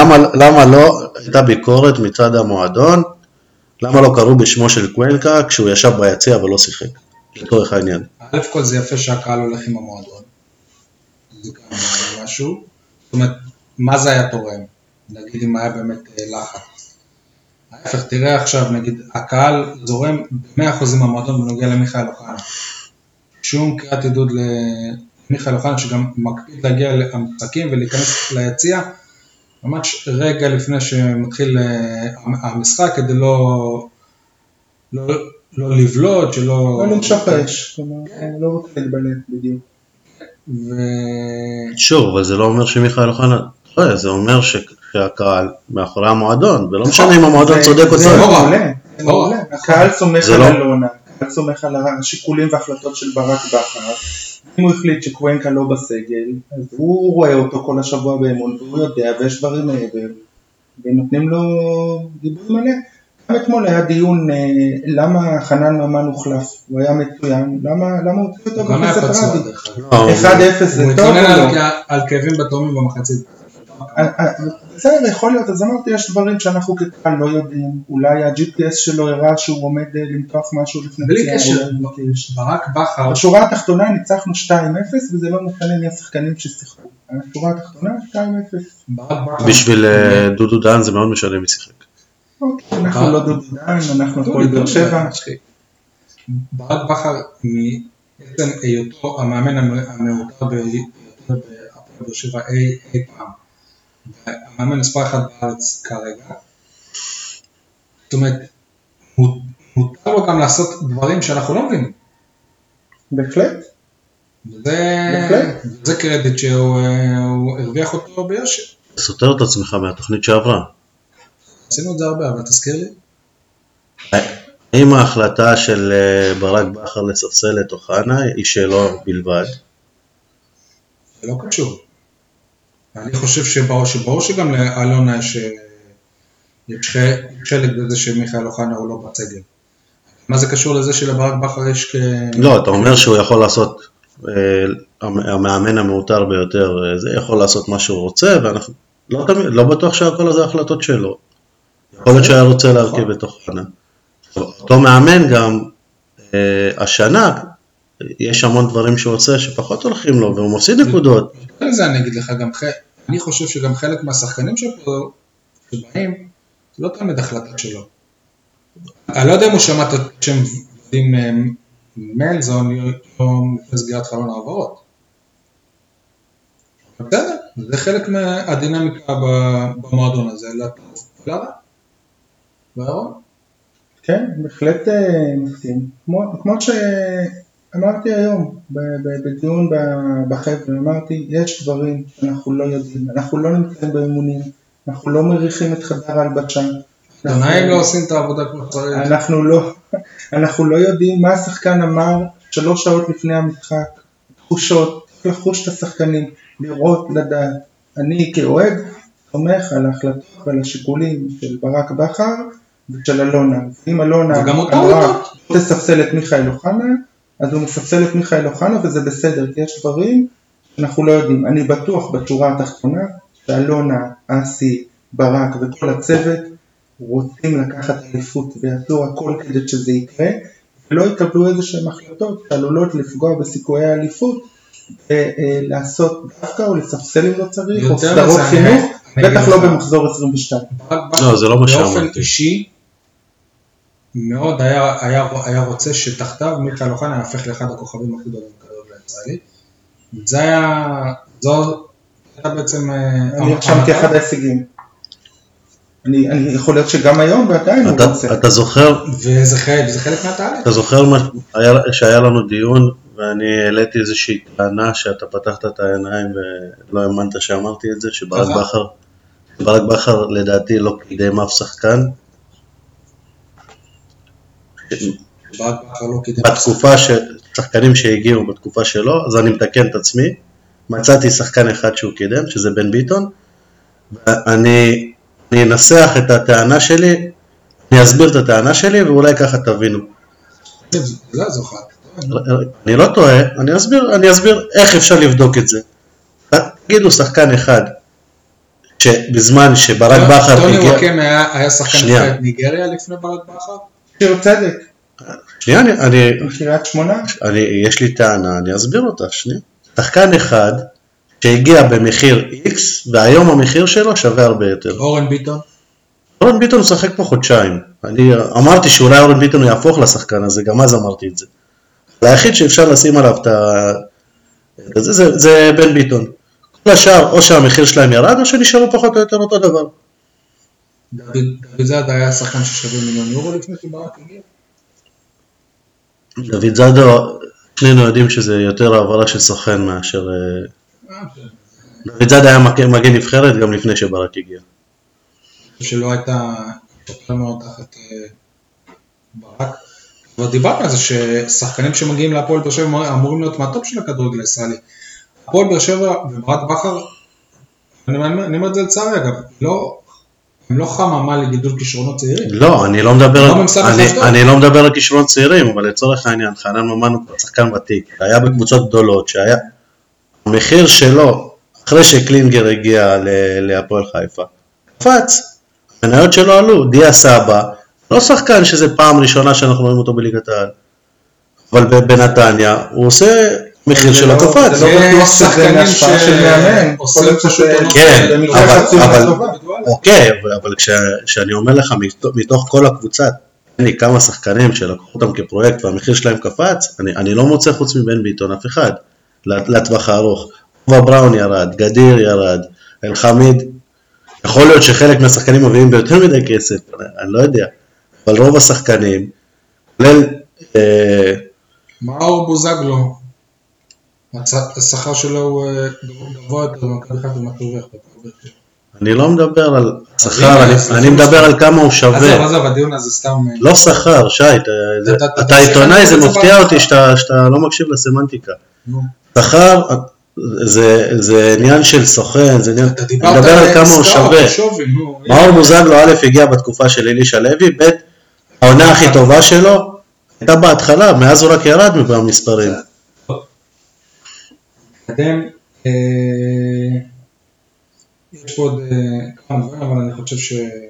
למה, למה לא הייתה ביקורת מצד המועדון למה לא קראו בשמו של קוונקה כשהוא ישב ביציע ולא שיחק? לצורך העניין. א' כל זה יפה שהקהל הולך עם המועדון. זה גם משהו. זאת אומרת, מה זה היה תורם? נגיד אם היה באמת אה, לחץ. ההפך, תראה עכשיו, נגיד, הקהל זורם ב-100% עם המועדון בנוגע למיכאל אוחנה. שום קריאת עידוד למיכאל אוחנה שגם מקפיד להגיע למשחקים ולהיכנס ליציע ממש רגע לפני שמתחיל אה, המשחק כדי לא, לא, לא לבלוט, שלא... לא למשוך האש, כלומר, לא רוצה להתבלט בדיוק. ו... שוב, אבל זה לא אומר שמיכאל אוחנה טועה, זה אומר ש- שהקהל מאחורי המועדון, ולא משנה אם המועדון צודק או זה צודק. מעולה, זה לא. מעולה. הקהל סומך זה על לא- אלונה, הקהל סומך על השיקולים וההחלטות של ברק בכר. אם הוא החליט שקוונקה לא בסגל, אז הוא רואה אותו כל השבוע באמון, והוא יודע, ויש דברים מעבר, ונותנים לו גיבוי מלא. גם אתמול היה דיון אה, למה חנן ממן הוחלף, הוא היה מצוין, למה הוא הוציא אותו הוא גם היה רבי? דרך אגב. לא, הוא- 1-0 זה הוא טוב או לא? על כ- על כאבים בתאומים במחצית. אה, אה, בסדר, יכול להיות, אז אמרתי, יש דברים שאנחנו כקהל לא יודעים, אולי ה-GPS שלו הראה שהוא עומד אה, למתוח משהו לפני בלי קשר, לא. ברק בכר, בשורה התחתונה ניצחנו 2-0 וזה לא משנה מי השחקנים ששיחקו. בשורה התחתונה 2-0. ברק בכר, בשביל דודו דהן זה מאוד משנה מי שיחק. אוקיי, אנחנו לא דודו דן, אנחנו הפועל באר שבע. ברק בכר, מעצם היותו המאמן המ- המעוטר ביותר בהפועל באר שבע אי פעם, המאמן מספר אחת בארץ כרגע, זאת אומרת, מו- מותר לו גם לעשות דברים שאנחנו לא מבינים. בהחלט. זה קרדיט שהוא הוא הרוויח אותו ביושר. סותר את עצמך מהתוכנית שעברה. עשינו את זה הרבה, אבל תזכיר לי. האם ההחלטה של אה, ברק בכר לספסל את אוחנה היא שלו בלבד? זה לא קשור. אני חושב שברור, שברור שגם לאלונה יש, אה, יש חלק בזה שמיכאל אוחנה הוא לא בסגל. מה זה קשור לזה שלברק בכר יש כ... לא, אתה אומר שהוא יכול לעשות, אה, המ- המאמן המעוטר ביותר, אה, זה יכול לעשות מה שהוא רוצה, ואנחנו לא תמיד, לא בטוח שהכל זה החלטות שלו. יכול להיות שהיה רוצה להרכיב את אוחנה. אותו מאמן גם, השנה, יש המון דברים שהוא עושה שפחות הולכים לו, והוא מפסיד נקודות. יותר מזה אני אגיד לך, גם ח... אני חושב שגם חלק מהשחקנים שפה, שבאים, זה לא תמיד החלטה שלו. אני לא יודע אם הוא שמע את השם ודים אה, מלזון יום לפני סגירת חלון העברות. בסדר, זה חלק מהדינמיקה ב- במועדון הזה, לטוב ולרע. כן, בהחלט אה, מסכים. כמו, כמו שאמרתי היום בדיון בחבר'ה, אמרתי, יש דברים שאנחנו לא יודעים, אנחנו לא נמצאים באימונים, אנחנו לא מריחים את חדר ההלבשה. עיתונאים לא עושים את העבודה כמו שצריך. אנחנו לא, אנחנו לא יודעים מה השחקן אמר שלוש שעות לפני המשחק, תחושות, לחוש את השחקנים, לראות, לדעת. אני כאוהד סומך על ההחלטות ועל השיקולים של ברק בכר ושל אלונה. אם אלונה אמרה. תספסל את מיכאל אוחנה, אז הוא מספסל את מיכאל אוחנה וזה בסדר, כי יש דברים שאנחנו לא יודעים. אני בטוח בשורה התחתונה שאלונה, אסי, ברק וכל הצוות רוצים לקחת אליפות ויעשו הכל כדי שזה יקרה, ולא יקבלו איזה שהן החלטות שעלולות לפגוע בסיכויי האליפות, ולעשות דווקא או לספסל אם לא צריך, או סדרות חינוך, בטח לא. במחזור 22. ברק בכר לא, זה לא מה באופן שאמרתי. אישי, מאוד היה, היה, היה רוצה שתחתיו מיכאל אוחנה יהפך לאחד הכוכבים הכי גדולים בכדורגל הישראלי. זה היה, זו הייתה בעצם... אה, אני רשמתי אחד ההישגים. אני, אני יכול להיות שגם היום ועדיין הוא אתה- רוצה. אתה זוכר וזה חלק, וזה חלק מהתהליך. אתה זוכר מה, היה, שהיה לנו דיון ואני העליתי איזושהי טענה שאתה פתחת את העיניים ולא האמנת שאמרתי את זה, שברק. בכר, ברק בכר לדעתי לא קידם אף שחקן. ברק בכר לא קידם. בתקופה ש... שחקנים שהגיעו בתקופה שלו, אז אני מתקן את עצמי, מצאתי שחקן אחד שהוא קידם, שזה בן ביטון, ואני אני אנסח את הטענה שלי, אני אסביר את הטענה שלי ואולי ככה תבינו. אני לא טועה, אני אסביר, אני אסביר איך אפשר לבדוק את זה. תגידו שחקן אחד שבזמן שברק בכר טוני הגיע... וואקם היה שחקן ניגריה לפני ברק בכר? שיר צדק, שנייה, אני, אני, קריית שמונה, אני, יש לי טענה, אני אסביר אותה, שנייה. שחקן אחד שהגיע במחיר X, והיום המחיר שלו שווה הרבה יותר. אורן ביטון? אורן ביטון משחק פה חודשיים. אני אמרתי שאולי אורן ביטון יהפוך לשחקן הזה, גם אז אמרתי את זה. היחיד שאפשר לשים עליו את ה... זה, זה, זה בן ביטון. כל השאר, או שהמחיר שלהם ירד, או שנשארו פחות או יותר אותו דבר. דוד זאדה היה שחקן ששווה מיליון יורו לפני שברק הגיע? דוד זאדו, שנינו יודעים שזה יותר העברה של סוכן מאשר... אה, אה, בסדר. דוד זאדה היה מגן נבחרת גם לפני שברק הגיע. שלא הייתה יותר מאוד תחת אה, ברק. כבר דיברנו על זה ששחקנים שמגיעים להפועל באר שבע אמורים להיות מהטופ של הכדורגל הישראלי. הפועל באר שבע וברק בכר, אני אומר את זה לצערי אגב, לא, הם לא חממה לגידול כישרונות צעירים. לא, אני לא מדבר, לא אני. אני לא מדבר על כישרונות צעירים, אבל לצורך העניין, חנן ממן הוא כבר שחקן ותיק, היה בקבוצות גדולות, שהיה, המחיר שלו, אחרי שקלינגר הגיע להפועל חיפה, קפץ, המניות שלו עלו, דיה סבא, לא שחקן שזה פעם ראשונה שאנחנו רואים אותו בליגת העל, אבל בנתניה, הוא עושה, מחיר שלו לא- קפץ. זה לא בטוח שזה מהשפעה של מאמן, עונות כן, אבל-. אוקיי, אבל, אבל כש, כשאני אומר לך מתוך, כל הקבוצה, תן לי כמה שחקנים שלקחו אותם כפרויקט והמחיר שלהם קפץ, אני, אני לא מוצא חוץ מבן ביטון אף אחד לטווח הארוך. טובה בראון ירד, גדיר ירד, אלחמיד, יכול להיות שחלק מהשחקנים מביאים ביותר מדי כסף, אני, לא יודע, אבל רוב השחקנים, כולל, אה, מאור בוזגלו, השכר שלו הוא אה, גבוה יותר במכבי חיפה ומכבי חיפה. אני לא מדבר על שכר, אני, מדבר. על כמה הוא עזוב, שווה. עזוב, הדיון הזה סתם... אה, לא שכר, שי, אתה, עיתונאי, זה מפתיע אותי שאתה לא מקשיב לסמנטיקה. שכר זה, זה עניין של סוכן, זה עניין, אני מדבר על כמה הוא שווה. מאור בוזגלו א' הגיע בתקופה של אלישע לוי, ב' העונה הכי טובה שלו הייתה בהתחלה, מאז הוא רק ירד במספרים. נתקדם. אה, יש פה עוד אה, כמה דברים, אבל אני חושב שאין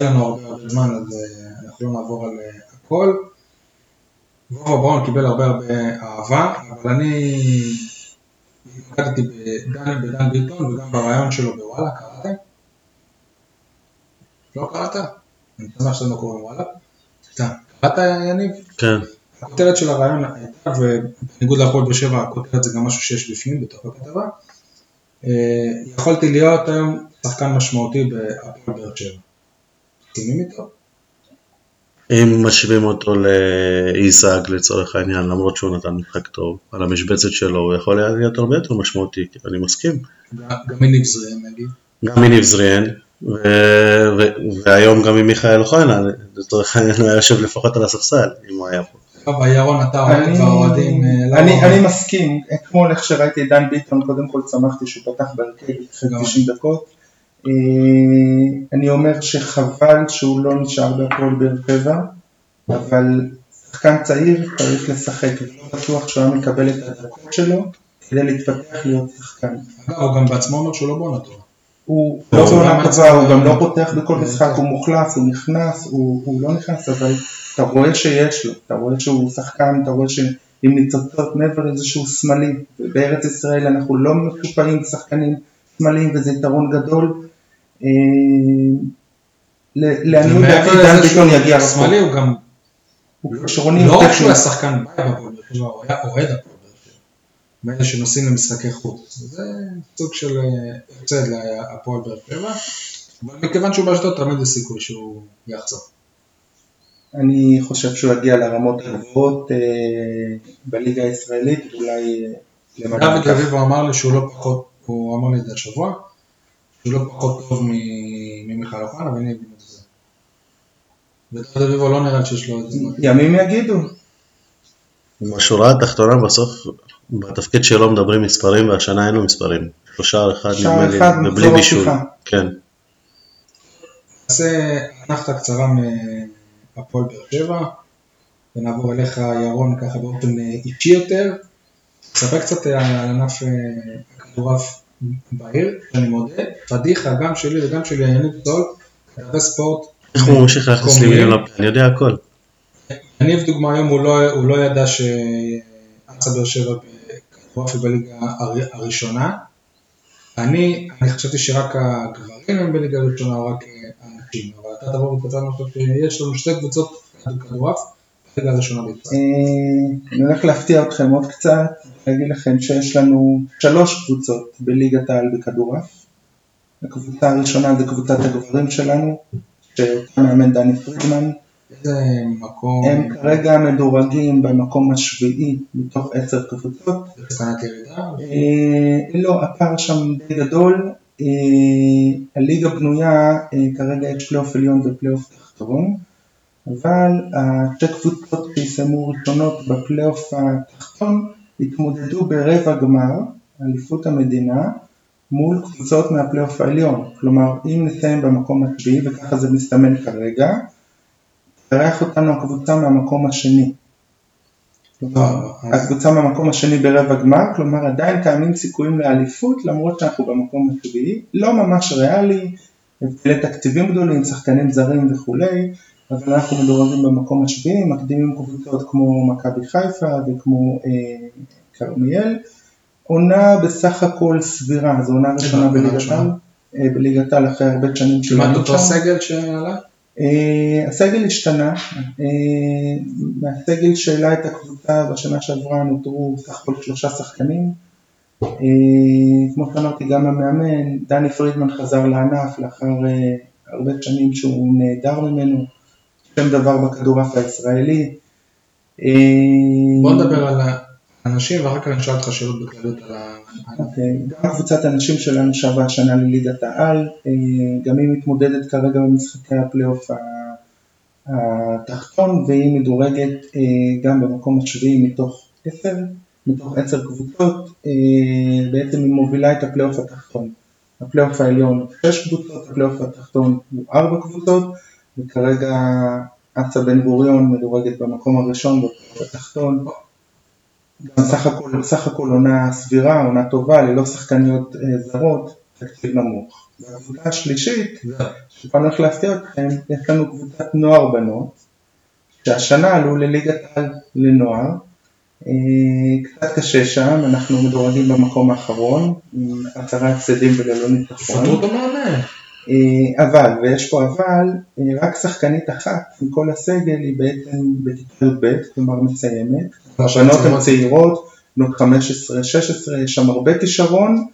לנו הרבה הרבה זמן, אז אה, אנחנו לא נעבור על הכל. וובה בראון קיבל הרבה הרבה אהבה, אבל אני התמקדתי בדן, בדן ביטון וגם ברעיון שלו בוואלה, קראתם? לא קראת? אני שמח שאתם לא קוראים וואלה. קראת יניב? כן. הכותרת של הרעיון הייתה, ובניגוד להפועל באר שבע, הכותרת זה גם משהו שיש בפנים, בתוך הכתבה. אה, יכולתי להיות היום שחקן משמעותי בהפועל באר שבע. מסכימים איתו? אם משווים אותו לאיזק לצורך העניין, למרות שהוא נתן משחק טוב, על המשבצת שלו, הוא יכול היה להיות הרבה יותר משמעותי, אני מסכים. גם מניב זריאן נגיד. גם מניב זריאן, והיום גם עם מיכאל אוחנה, לצורך העניין הוא היה יושב לפחות על הספסל, אם הוא היה פה. טוב, הירון אתה אוהד אני- והאוהדים, אה, לא אני- מסכים, אתמול איך שראיתי את דן ביטון, קודם כל שמחתי שהוא פתח בהרכב אחרי גם. 90 דקות. אה, אני אומר שחבל שהוא לא נשאר בהפועל באר שבע, אבל שחקן צעיר צריך לשחק, ולא בטוח שהוא היה מקבל את הדקות שלו כדי להתפתח להיות שחקן. הוא גם בעצמו אומר שהוא לא בעונה טובה. הוא לא, לא בעונה טובה, הוא גם לא פותח בכל כן. משחק, הוא מוחלף, הוא נכנס, הוא לא נכנס, אבל אתה רואה שיש לו, אתה רואה שהוא שחקן, אתה רואה שעם ניצוצות מעבר איזשהו שמאלי, בארץ ישראל אנחנו לא משופעים בשחקנים שמאליים וזה יתרון גדול. אה, לעניות דעתי דן לזה ביטון שהוא יגיע רחוק, שמאלי הוא גם, לא רק. שהוא היה שחקן בעיה בהפועל באר שבע, הוא היה אוהד הפועל באר שבע. מאלה שנוסעים למשחקי חוץ. זה סוג של אה, הפסד להפועל באר שבע. אבל מכיוון שהוא באשדוד תמיד יש סיכוי שהוא יחזור. אני חושב שהוא יגיע לרמות הגבוהות אה, בליגה הישראלית, אולי אה, דוד רביבו אמר לי שהוא לא פחות, הוא אמר לי את זה השבוע, שהוא לא פחות טוב מ- ממיכל אוחנה, ואני אגיד את זה. ודוד רביבו לא נראה לי שיש לו את זה. ימים יגידו. בשורה התחתונה בסוף, בתפקיד שלו מדברים מספרים, והשנה אין לו מספרים. שלושה אחד נדמה לי, אחד, ובלי מחזור בישול. כן. נעשה הנחתה קצרה מהפועל באר שבע, ונעבור אליך ירון ככה באופן אה, אישי יותר. תספר קצת אה, על ענף אה, הכדורעף בעיר, שאני מודה, פדיחה גם שלי וגם של יניב סול, לגבי ספורט. איך הוא ממשיך להכניס לי. מילים לפה, אני יודע הכל. יניב דוגמה היום, הוא לא, הוא לא ידע שארצה באר שבע בכדורעף בליגה הר- הראשונה. אני, אני חשבתי שרק הגברים הם בליגה הראשונה, או רק הנשים, אבל אתה תבוא לנו עכשיו שיש לנו שתי קבוצות כדורעף בליגה הראשונה בישראל. אה, אני הולך להפתיע אתכם עוד קצת, להגיד לכם שיש לנו שלוש קבוצות בליגת העל בכדורעף. הקבוצה הראשונה זה קבוצת הגברים שלנו, שאותה מאמן דני פרידמן. איזה מקום, הם כרגע מדורגים במקום השביעי מתוך עשר קבוצות. בסכנת ירידה, אה, לא, הפער שם די גדול. אה, הליגה בנויה, אה, כרגע יש פלייאוף עליון ופלייאוף תחתון, אבל השתי קבוצות שיסיימו ראשונות בפלייאוף התחתון יתמודדו ברבע גמר, אליפות המדינה, מול קבוצות מהפלייאוף העליון. כלומר, אם נסיים במקום השביעי, וככה זה מסתמן כרגע, תארח אותנו הקבוצה מהמקום השני. אה, הקבוצה מהמקום השני ברבע גמר, כלומר עדיין קיימים סיכויים לאליפות למרות שאנחנו במקום השביעי, לא ממש ריאלי, הבדלי תקציבים גדולים, שחקנים זרים וכולי, אבל אנחנו מדורגים במקום השביעי, מקדימים קבוצות כמו מכבי חיפה וכמו אה, כרמיאל, עונה בסך הכל סבירה, זו עונה ראשונה עונה בליגת ראשונה. העל, אה, בליגת העל אחרי הרבה שנים כמעט אותו. סגל שעלה? אה, הסגל השתנה, אה, מהסגל שהעלה את הקבוצה בשנה שעברה נותרו סך הכל שלושה שחקנים. אה, כמו שאמרתי גם המאמן, דני פרידמן חזר לענף לאחר הרבה שנים שהוא נעדר ממנו, שם דבר בכדורעף הישראלי. בוא נדבר על האנשים ואחר כך אני אשאל אותך שאלות בכלליות על ה... אוקיי, גם קבוצת הנשים שלנו שבה השנה לליגת העל, אה, גם היא מתמודדת כרגע במשחקי הפלייאוף התחתון והיא מדורגת אה, גם במקום השביעי מתוך עשר, מתוך עשר קבוצות, אה, בעצם היא מובילה את הפלייאוף התחתון. הפלייאוף העליון שש קבוצות, הפלייאוף התחתון הוא ארבע קבוצות, וכרגע אס"א בן גוריון מדורגת במקום הראשון בפלייאוף התחתון. גם סך הכל, סך הכל עונה סבירה, עונה טובה, ללא שחקניות אה, זרות, תקציב נמוך. והקבוצה השלישית, אני הולך להפתיע אתכם, יש לנו קבוצת נוער בנות, שהשנה עלו לליגת העל לנוער, אה, קצת קשה שם, אנחנו מדורגים במקום האחרון, עם עשרה הפסדים וללא ניצחון. פטרו אותו מאמן. אה, אבל, ויש פה אבל, אה, רק שחקנית אחת מכל הסגל היא בעצם בכיתה י"ב, כלומר מסיימת. הבנות הן צעירות, בנות 15-16, יש שם הרבה כישרון.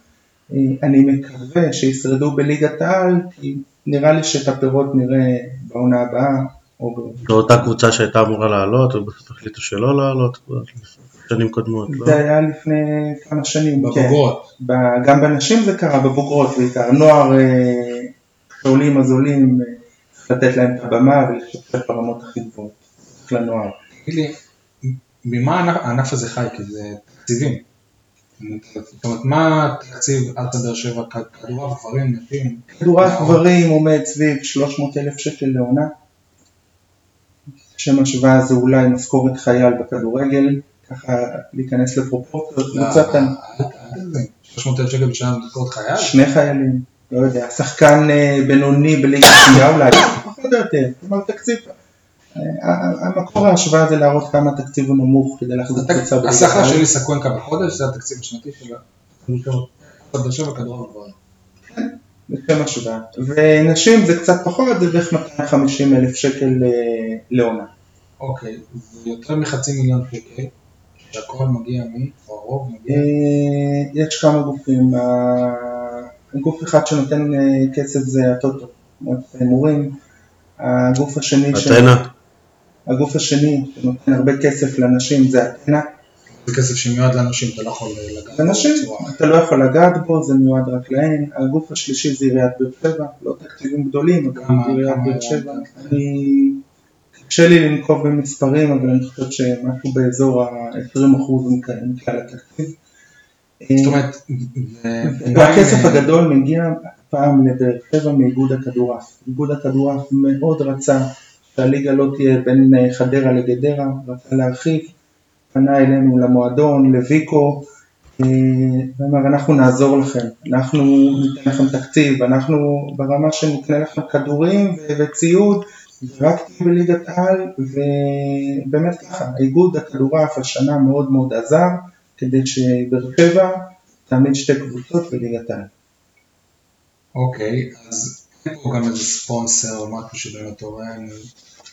אה, אני מקווה שישרדו בליגת העל, כי נראה לי שאת הפירות נראה בעונה הבאה. או ב- לאותה קבוצה שהייתה אמורה לעלות, ובסוף החליטו שלא לעלות, שנים קודמות, לא? זה היה לפני כמה שנים, כן. בבוגרות. ב- גם בנשים זה קרה, בבוגרות בעיקר. נוער שעולים אז עולים, אה, צריך לתת להם את הבמה ולשתף ברמות הכי גבוהות. צריך לנוער. תגיד לי, ממה הענף- הזה חי? כי זה תקציבים. זאת אומרת, מה תקציב ארצה באר שבע, כדורעף, גברים, נשים? כדורעף גברים עומד סביב 300 אלף שקל לעונה. לשם השוואה זה אולי משכורת חייל בכדורגל, ככה להיכנס לפרופורציות, קבוצת ה- 300 אלף שקל בשנה במשכורת חייל? שני חיילים, לא יודע, שחקן אה, בינוני בליגת שנייה אולי, פחות או יותר, כלומר תקציב. אה, המקור ההשוואה זה להראות כמה התקציב הוא נמוך כדי להחזיק קבוצה בליגת השכר. שלי סקוונקה בחודש, זה התקציב השנתי של ארצה באר שבע, כדורעף גברים. לשם השוואה. ונשים זה קצת פחות, זה בערך 250 אלף שקל אה, לעונה. אוקיי, ויותר מחצי מיליון שקל, שהכל מגיע מ... או הרוב מגיע... יש כמה גופים, גוף אחד שנותן אה, כסף זה הטוטו, מועצת ההימורים, הגוף השני, ש- אתנה, הגוף השני שנותן הרבה כסף לנשים זה אתנה, זה כסף שמיועד לאנשים, אתה לא יכול לגעת בו לנשים בצורה- אתה לא יכול לגעת בו, זה מיועד רק להן, הגוף השלישי זה עיריית באר שבע, לא תקציבים גדולים, אבל עיריית באר שבע, אני, קשה לי לנקוב במספרים, אבל אני חושב שמשהו באזור ה-20% מכלל התקציב. זאת אומרת, ו- והכסף הגדול מגיע פעם לבאר שבע מאיגוד הכדורעף. איגוד הכדורעף מאוד רצה שהליגה לא תהיה בין אה, חדרה לגדרה, רצה להרחיב, פנה אלינו למועדון, לוויקו, אה, ואמר אנחנו נעזור לכם, אנחנו ניתן לכם תקציב, אנחנו ברמה שנקנה לכם כדורים וציוד, ורק תהיו בליגת על, ובאמת ככה, איגוד הכדורעף השנה מאוד מאוד עזר, כדי שבאר שבע תעמיד שתי קבוצות בליגת על. אוקיי, אז אין פה גם איזה ספונסר או משהו שבאמת תורם.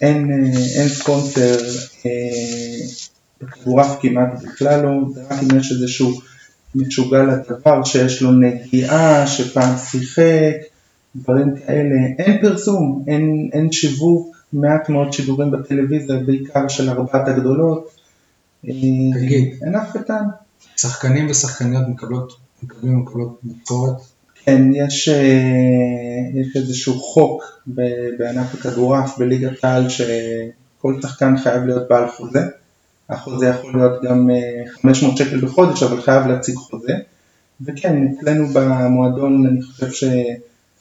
אין, אה, אין ספונסר אה, בכדורעף כמעט בכלל לא, זה רק אם יש איזשהו משוגע לדבר שיש לו נגיעה, שפעם שיחק, דברים כאלה, אין פרסום, אין, אין שיווק, מעט מאוד שידורים בטלוויזיה, בעיקר של ארבעת הגדולות. אה, תגיד. אין אף קטן. שחקנים ושחקניות מקבלות, מקבלים מקבלות משכורת. כן, יש, אה, יש איזשהו חוק בענף הכדורעף בליגת העל שכל שחקן חייב להיות בעל חוזה. החוזה יכול להיות גם אה, 500 שקל בחודש, אבל חייב להציג חוזה. וכן, אצלנו במועדון אני חושב שכן,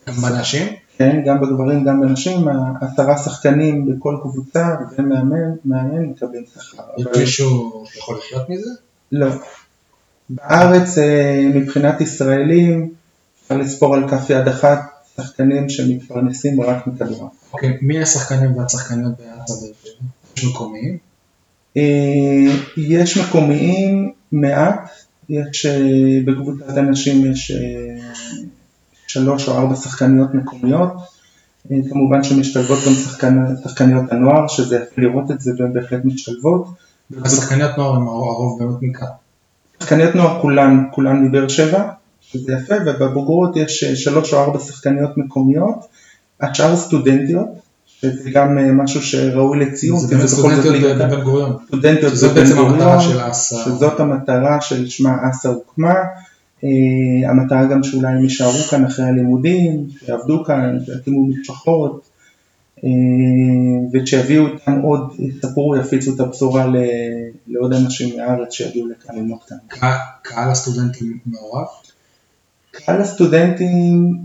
גם בנשים? גם בגברים, גם בנשים, עשרה שחקנים בכל קבוצה ומאמן, מאמן מקבלים שכר. יש אבל- מישהו שיכול לחיות מזה? לא. בארץ אה, מבחינת ישראלים אפשר לספור על כף יד אחת שחקנים שמתפרנסים רק מכדורעף. אוקיי, מי השחקנים והשחקניות בארצה באר שבע? יש מקומיים? אה, יש מקומיים מעט, יש אה, בקבוצת הנשים יש שלוש או ארבע שחקניות מקומיות, אה, כמובן שמשתלבות גם שחקן, שחקניות הנוער, שזה יפה לראות את זה והן בהחלט משתלבות. השחקניות נוער הם הרוב באמת מכאן. שחקניות נוער כולן, כולן מבאר שבע, שזה יפה, ובבוגרות יש אה, שלוש או ארבע שחקניות מקומיות, השאר סטודנטיות, שזה גם אה, משהו שראוי לציון, זה באמת סטודנטיות בבן גוריון. סטודנטיות בבן גוריון, של אסא. שזאת המטרה שלשמה אסא הוקמה, המטרה גם שאולי הם יישארו כאן אחרי הלימודים, שיעבדו כאן, שיקימו משפחות, אה, וכשיביאו איתם עוד, יספרו, יפיצו את הבשורה לעוד אנשים מהארץ שיגיעו לכאן ללמוד כאן. קהל- הסטודנטים מעורב? קהל הסטודנטים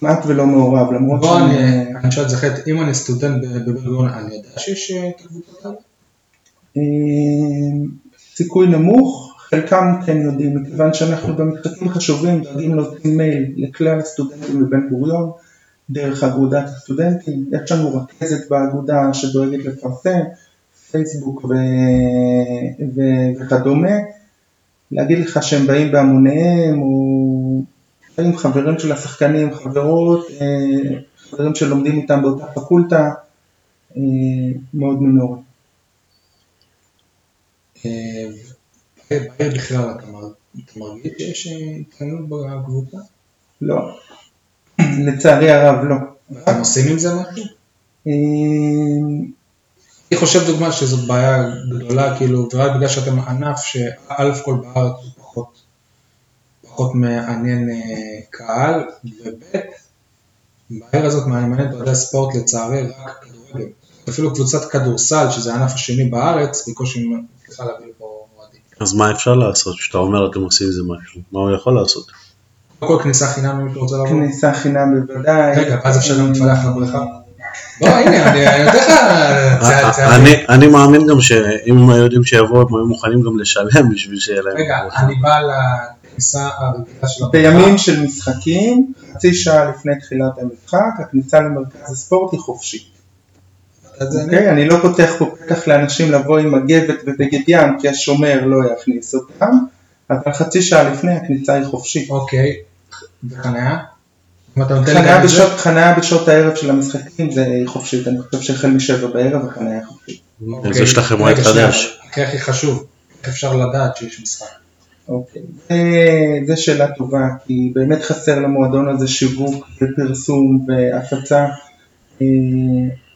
כמעט ולא מעורב, למרות שאני- אני אשאל את זה אחרת, אם אני סטודנט ב- בבן גוריון, אני יודע שיש אה, את הקבוצות האלה? אה, סיכוי נמוך, חלקם כן יודעים, מכיוון שאנחנו במשחקים חשובים דואגים להוציא מייל לכלל הסטודנטים בבן גוריון, דרך אגודת הסטודנטים, יש לנו רכזת באגודה שדואגת לפרסם, פייסבוק ו... ו... וכדומה, להגיד לך שהם באים בהמוניהם, או באים חברים של השחקנים, חברות, אה, חברים שלומדים איתם באותה פקולטה, אה, מאוד מינורי. בעיר בכלל אתה מר- אתה מרגיש שיש אה, התעניינות בקבוצה? לא. לצערי הרב לא. אתם עושים עם זה משהו? אה, אני חושב דוגמה שזאת בעיה גדולה, כאילו, ורק בגלל שאתם ענף שא' כל בארץ הוא פחות, פחות מעניין אה, קהל, וב' בעיר הזאת מעניינת אוהדי ספורט לצערי רק כדורגל. אפילו קבוצת כדורסל, שזה הענף השני בארץ, בקושי מצליחה להביא. אז מה אפשר לעשות? כשאתה אומר אתם עושים עם זה משהו, מה הוא יכול לעשות? קודם כל כניסה חינם למי שרוצה לבוא. כניסה חינם בוודאי. רגע, ואז אפשר גם להתפלח לבריכה? בוא הנה, אני נותן לך צעד. אני- אני מאמין גם שאם הם היו יודעים שיבואו הם היו מוכנים גם לשלם בשביל שיהיה להם. רגע, אני בא לכניסה הרגילה של בימים של משחקים, חצי שעה לפני תחילת המשחק, הכניסה למרכז הספורט היא חופשית. אוקיי? אני לא פותח פה פתח לאנשים לבוא עם מגבת ובגד ים, כי השומר לא יכניס אותם, אבל חצי שעה לפני הכניסה היא חופשית. אוקיי, וחניה? חניה? בשעות, הערב של המשחקים זה חופשית, אני חושב שהחל משבע בערב החניה חופשית. אוקיי. אז יש לכם מועד חדש. הכי הכי חשוב, איך אפשר לדעת שיש משחק? אוקיי, זה- זו שאלה טובה, כי באמת חסר למועדון הזה שיווק ופרסום והפצה. אה,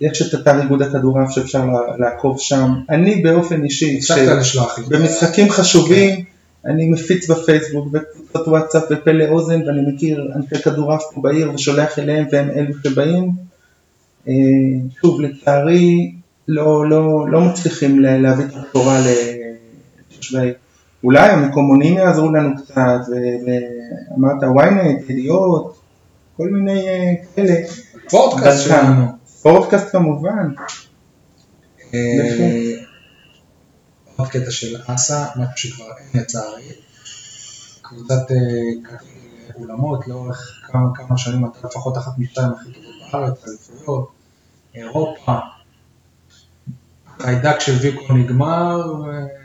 יש את אתר איגוד הכדורעף שאפשר לעקוב שם. אני באופן אישי. במשחקים חשובים, אני מפיץ בפייסבוק וקבוצות וואטסאפ ופה לאוזן ואני מכיר אנשי כדורעף פה בעיר ושולח אליהם והם אלו שבאים. אה, שוב, לצערי לא, לא, לא מצליחים לה- להביא את הבשורה לתושבי. אולי המקומונים יעזרו לנו קצת, ואמרת ynet, ידיעות, כל מיני אה, כאלה. פודקאסט דרכם. שלנו. פודקאסט כמובן. אה, עוד קטע של אסא, משהו שכבר אין לצערי. קבוצת אה, אולמות לאורך כמה כמה שנים, אתה לפחות אחת משתיים הכי טובות בארץ, אליפויות, אירופה. החיידק של ויקו נגמר,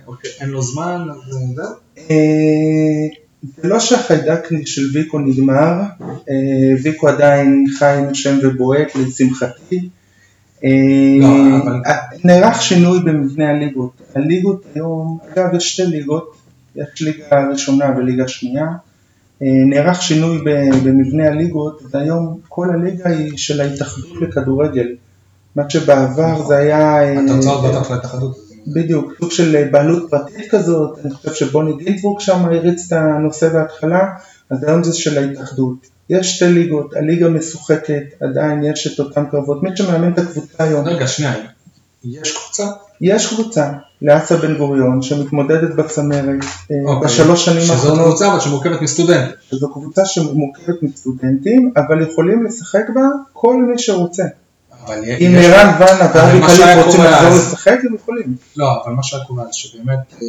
או שאין לו זמן, אז אה, זהו. אה, זה לא שהחיידק של ויקו נגמר, אה, ויקו עדיין חי, נושם ובועט לשמחתי. אה, לא, אבל- נערך שינוי במבנה הליגות. הליגות היום, אגב יש שתי ליגות, יש ליגה ראשונה וליגה שנייה. אה, נערך שינוי במבנה הליגות, והיום כל הליגה היא של ההתאחדות לכדורגל. מה שבעבר זה היה... אה, התוצאות בטח להתאחדות. בדיוק, סוג של בעלות פרטית כזאת, אני חושב שבוני גינזבורג שם הריץ את הנושא בהתחלה, אז היום זה של ההתאחדות. יש שתי ליגות, הליגה משוחקת, עדיין יש את אותם קרבות, מי שמאמן את הקבוצה היום, רגע, שנייה, יש קבוצה? יש קבוצה, לאסה בן גוריון, שמתמודדת בצמרת אה, אוקיי. בשלוש שנים שזאת האחרונות, קבוצה אבל שמורכבת מסטודנט. זו קבוצה שמורכבת מסטודנטים, אבל יכולים לשחק בה כל מי שרוצה. אבל אם ערן ואנה ואבי קליף רוצים לחזור לשחק, הם יכולים. לא, אבל מה שהיה קורה אז שבאמת אה,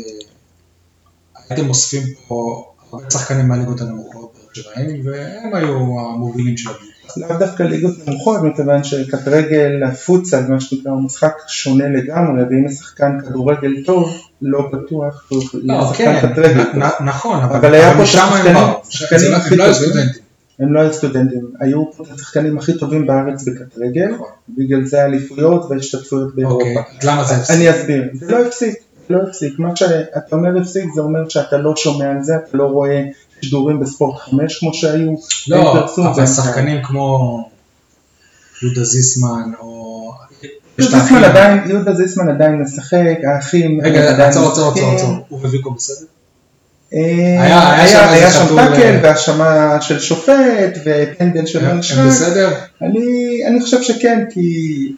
הייתם אוספים פה הרבה שחקנים מהליגות הנמוכות שלהם, והם היו המובילים של הקבוצה. לאו דווקא ליגות נמוכות, מכיוון שכדורגל, הפוטסל, מה שנקרא, הוא משחק שונה לגמרי, ואם יש שחקן כדורגל טוב, לא בטוח שהוא לא, שחקן כן. נ- נ- נכון, אבל היה פה שחקנים- שחקנים זה הכי הם לא היו טובים. סטודנטים. הם לא היו סטודנטים, היו פה השחקנים הכי טובים בארץ בכדורגל, נכון. בגלל זה האליפויות וההשתתפויות אוקיי, באירופה. אז למה זה הפסיק? אני אסביר, זה לא הפסיק, זה לא הפסיק, מה שאתה אומר הפסיק זה אומר שאתה לא שומע על זה, אתה לא רואה שידורים בספורט 5 כמו שהיו, לא, אבל שחקנים כמו יהודה זיסמן, או... יהודה זיסמן עדיין, משחק, האחים רגע, עצור, עצור, עצור. עצור. הוא וויקו בסדר? אה, היה- שם טאקל אה, והאשמה של שופט ופנדל של הם הם מנשק. בסדר? אני אני חושב שכן, כי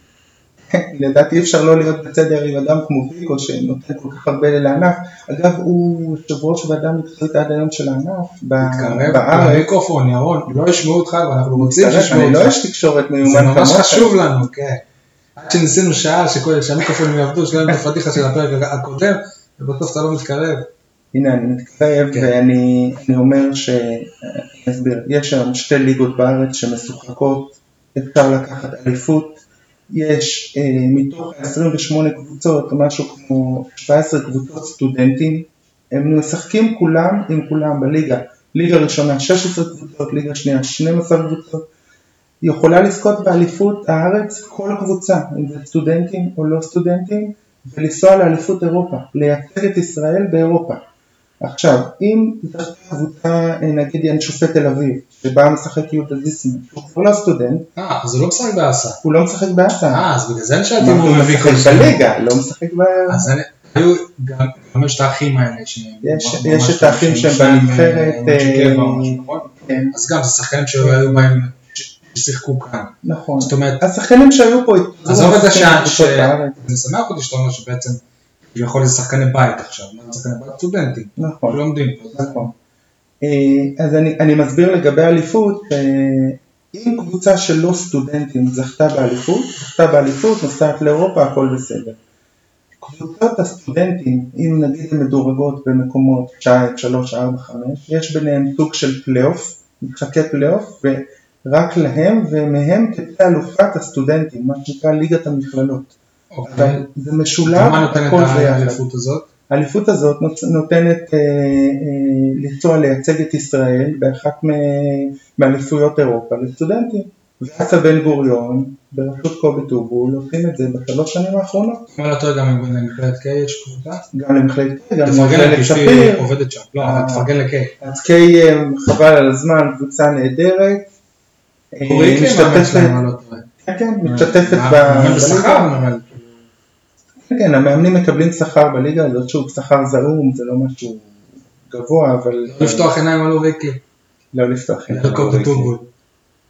לדעתי אפשר לא להיות בסדר עם אדם כמו ויקו שנותן כל כך הרבה לענף. אגב, הוא יושב ראש ועדה מקצועית עד היום של הענף בארץ. למיקרופון, ירון, לא ישמעו אותך ואנחנו רוצים מצטרף, שישמעו לא אותך. איש תקשורת זה מיומן ממש. חשוב לנו, כן. עד שניסינו שעה שהמיקרופונים יעבדו, יהיה את הפדיחה של הפרק הקודם, ובסוף אתה לא מתקרב. הנה, אני מתקרב כן. ואני אני אומר ש... אני אסביר, יש היום שתי ליגות בארץ שמשוחקות, אפשר לקחת אליפות, יש אה, מתוך 28 קבוצות, משהו כמו 17 קבוצות סטודנטים, הם משחקים כולם עם כולם בליגה. ליגה ראשונה 16 קבוצות, ליגה שנייה 12 קבוצות. יכולה לזכות באליפות הארץ כל קבוצה, אם זה סטודנטים או לא סטודנטים, ולנסוע לאליפות אירופה, לייצג את ישראל באירופה. עכשיו, אם זכתה קבוצה, אה, נגיד אין שופט תל אביב, שבה משחק יהודה זיסמן, שהוא כבר לא סטודנט, אה, אז הוא לא משחק באסה. הוא לא משחק באסה, אה, אז בגלל זה אני שאלתי אם הוא הוא מביא כל משחק בליגה, לא משחק ב... אז היו גם יש את האחים האלה יש- את האחים שהם שהם, בנבחרת, אה, אה, נכון? כן, אז גם זה שחקנים שהיו בהם, ששיחקו כאן. נכון. זאת אומרת, השחקנים שהיו פה, עזוב את זה לשחקנים שה- בקבוצות ש- בארץ. זה שמח אותי שאתה אומר שבעצם כביכול זה שחקני בית עכשיו, לא שחקני בית סטודנטים, נכון. לומדים. נכון. אה, אז אני, אני מסביר לגבי אליפות, אה, אם קבוצה של לא סטודנטים זכתה באליפות, זכתה באליפות, נוסעת לאירופה, הכל בסדר. קבוצות הסטודנטים, אם נגיד הן מדורגות במקומות 2, 3, 4, 5, יש ביניהם סוג של פלייאוף, משחקי פלייאוף, ורק להם ומהם תצא אלופת הסטודנטים, מה שנקרא ליגת המכללות. אוקיי. זה משולב, ומה הכל ביחד. האליפות הזאת? האליפות הזאת נותנת אה, אה, לנסוע לייצג את ישראל באחת מאליפויות אירופה לסטודנטים. ואסה בן גוריון בראשות קובי טובול עושים את זה בשלוש שנים האחרונות. אומרת, אתה יודע, גם למכללת קיי יש קבוצה? גם למכללת קיי, גם תפרגן למכללת לה, כי שפיר. עובדת שם. לא, אה. תפרגן לקיי. אז קיי אה, חבל על הזמן, קבוצה נהדרת. אה, אורי קיי מאמן שלהם, אני לא טועה. כן, כן, משתתפת מה, ב... בשכר, אבל... כן, כן, המאמנים מקבלים שכר בליגה הזאת, שוב, שכר זעום, זה לא משהו גבוה, אבל... לא לפתוח עיניים על אורי קיי. לא לפתוח עיניים. לקוקו טובול.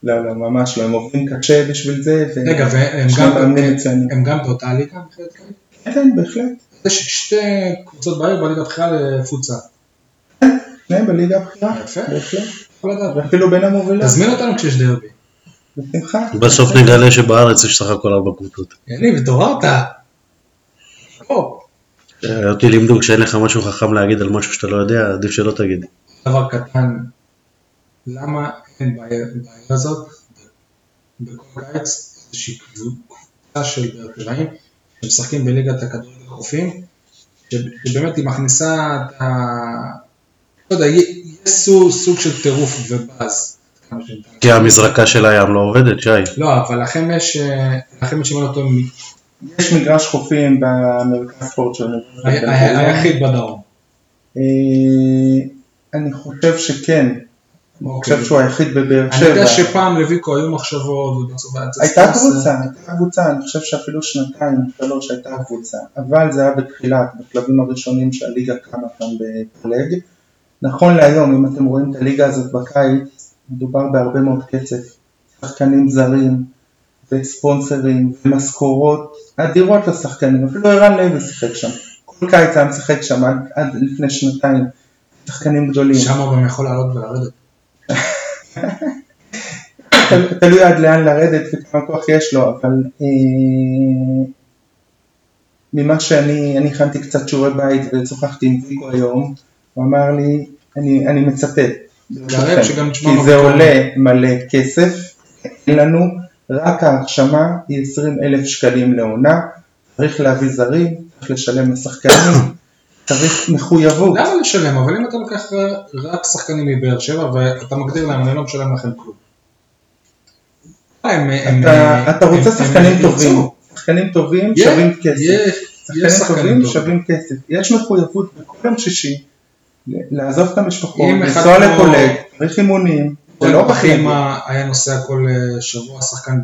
לא, לא, ממש לא, הם עובדים קשה בשביל זה. ו- רגע, והם גם- מאמנים מצוינים. הם גם באותה ליגה? כן, כן, בהחלט. יש שתי קבוצות בעיר בליגה הבכירה לפוצה. שניהם בליגה הבכירה. יפה. בהחלט. ואפילו בין המובילות. תזמין אותנו כשיש דרבי. בשמחה. בסוף נגלה שבארץ יש סך הכל ארבע קבוצות. יניב, התעוררת. או, אה, אותי לימדו כשאין לך משהו חכם להגיד על משהו שאתה לא יודע, עדיף שלא תגיד. דבר קטן, למה אין בעיה הזאת בכל קיץ איזושהי קבוצה של באר שבעים שמשחקים בליגת הכדורגל חופים, שבאמת היא מכניסה את ה... לא יודע, יש סוג, של טירוף ובאז. כי המזרקה של הים לא עובדת, שי. לא, אבל לכם יש, אה, לכם יש אם אני לא טועה, יש מגרש חופים במרכז ספורט של ה- ה- היחיד בדרום. אה, אני חושב שכן, אני אוקיי. חושב שהוא היחיד בבאר אני יודע שבע. שפעם לויקו היו מחשבות. הייתה קבוצה, הייתה קבוצה, אני חושב שאפילו שנתיים, שלוש הייתה קבוצה, אבל זה היה בתחילת, בשלבים הראשונים שהליגה קמה כאן בפלג. נכון להיום, אם אתם רואים את הליגה הזאת בקיץ, מדובר בהרבה מאוד כסף, שחקנים זרים וספונסרים ומשכורות אדירות לשחקנים, אפילו ערן לוי שיחק שם, כל קיץ היה משחק שם עד, עד לפני שנתיים, שחקנים גדולים. שם הוא גם יכול לעלות ולרדת. תל- תלוי עד לאן לרדת וכמה כוח יש לו, אבל אה, ממה שאני, אני הכנתי קצת שיעורי בית ושוחחתי עם ויקו היום, הוא אמר לי, אני, אני מצטט, כי זה. עולה מלא כסף, אין לנו, רק ההרשמה היא 20 אלף שקלים לעונה, צריך להביא זרים, צריך לשלם לשחקנים, צריך מחויבות. למה לשלם? אבל אם אתה לוקח רק שחקנים מבאר שבע ואתה מגדיר להם, אני לא משלם לכם כלום. אתה, רוצה שחקנים טובים. שחקנים טובים שווים כסף. שחקנים טובים. שווים כסף. יש מחויבות בכל יום שישי לעזוב את המשפחות, לנסוע לפולג, צריך אימונים, לא. חימה היה נוסע כל אה, שבוע שחקן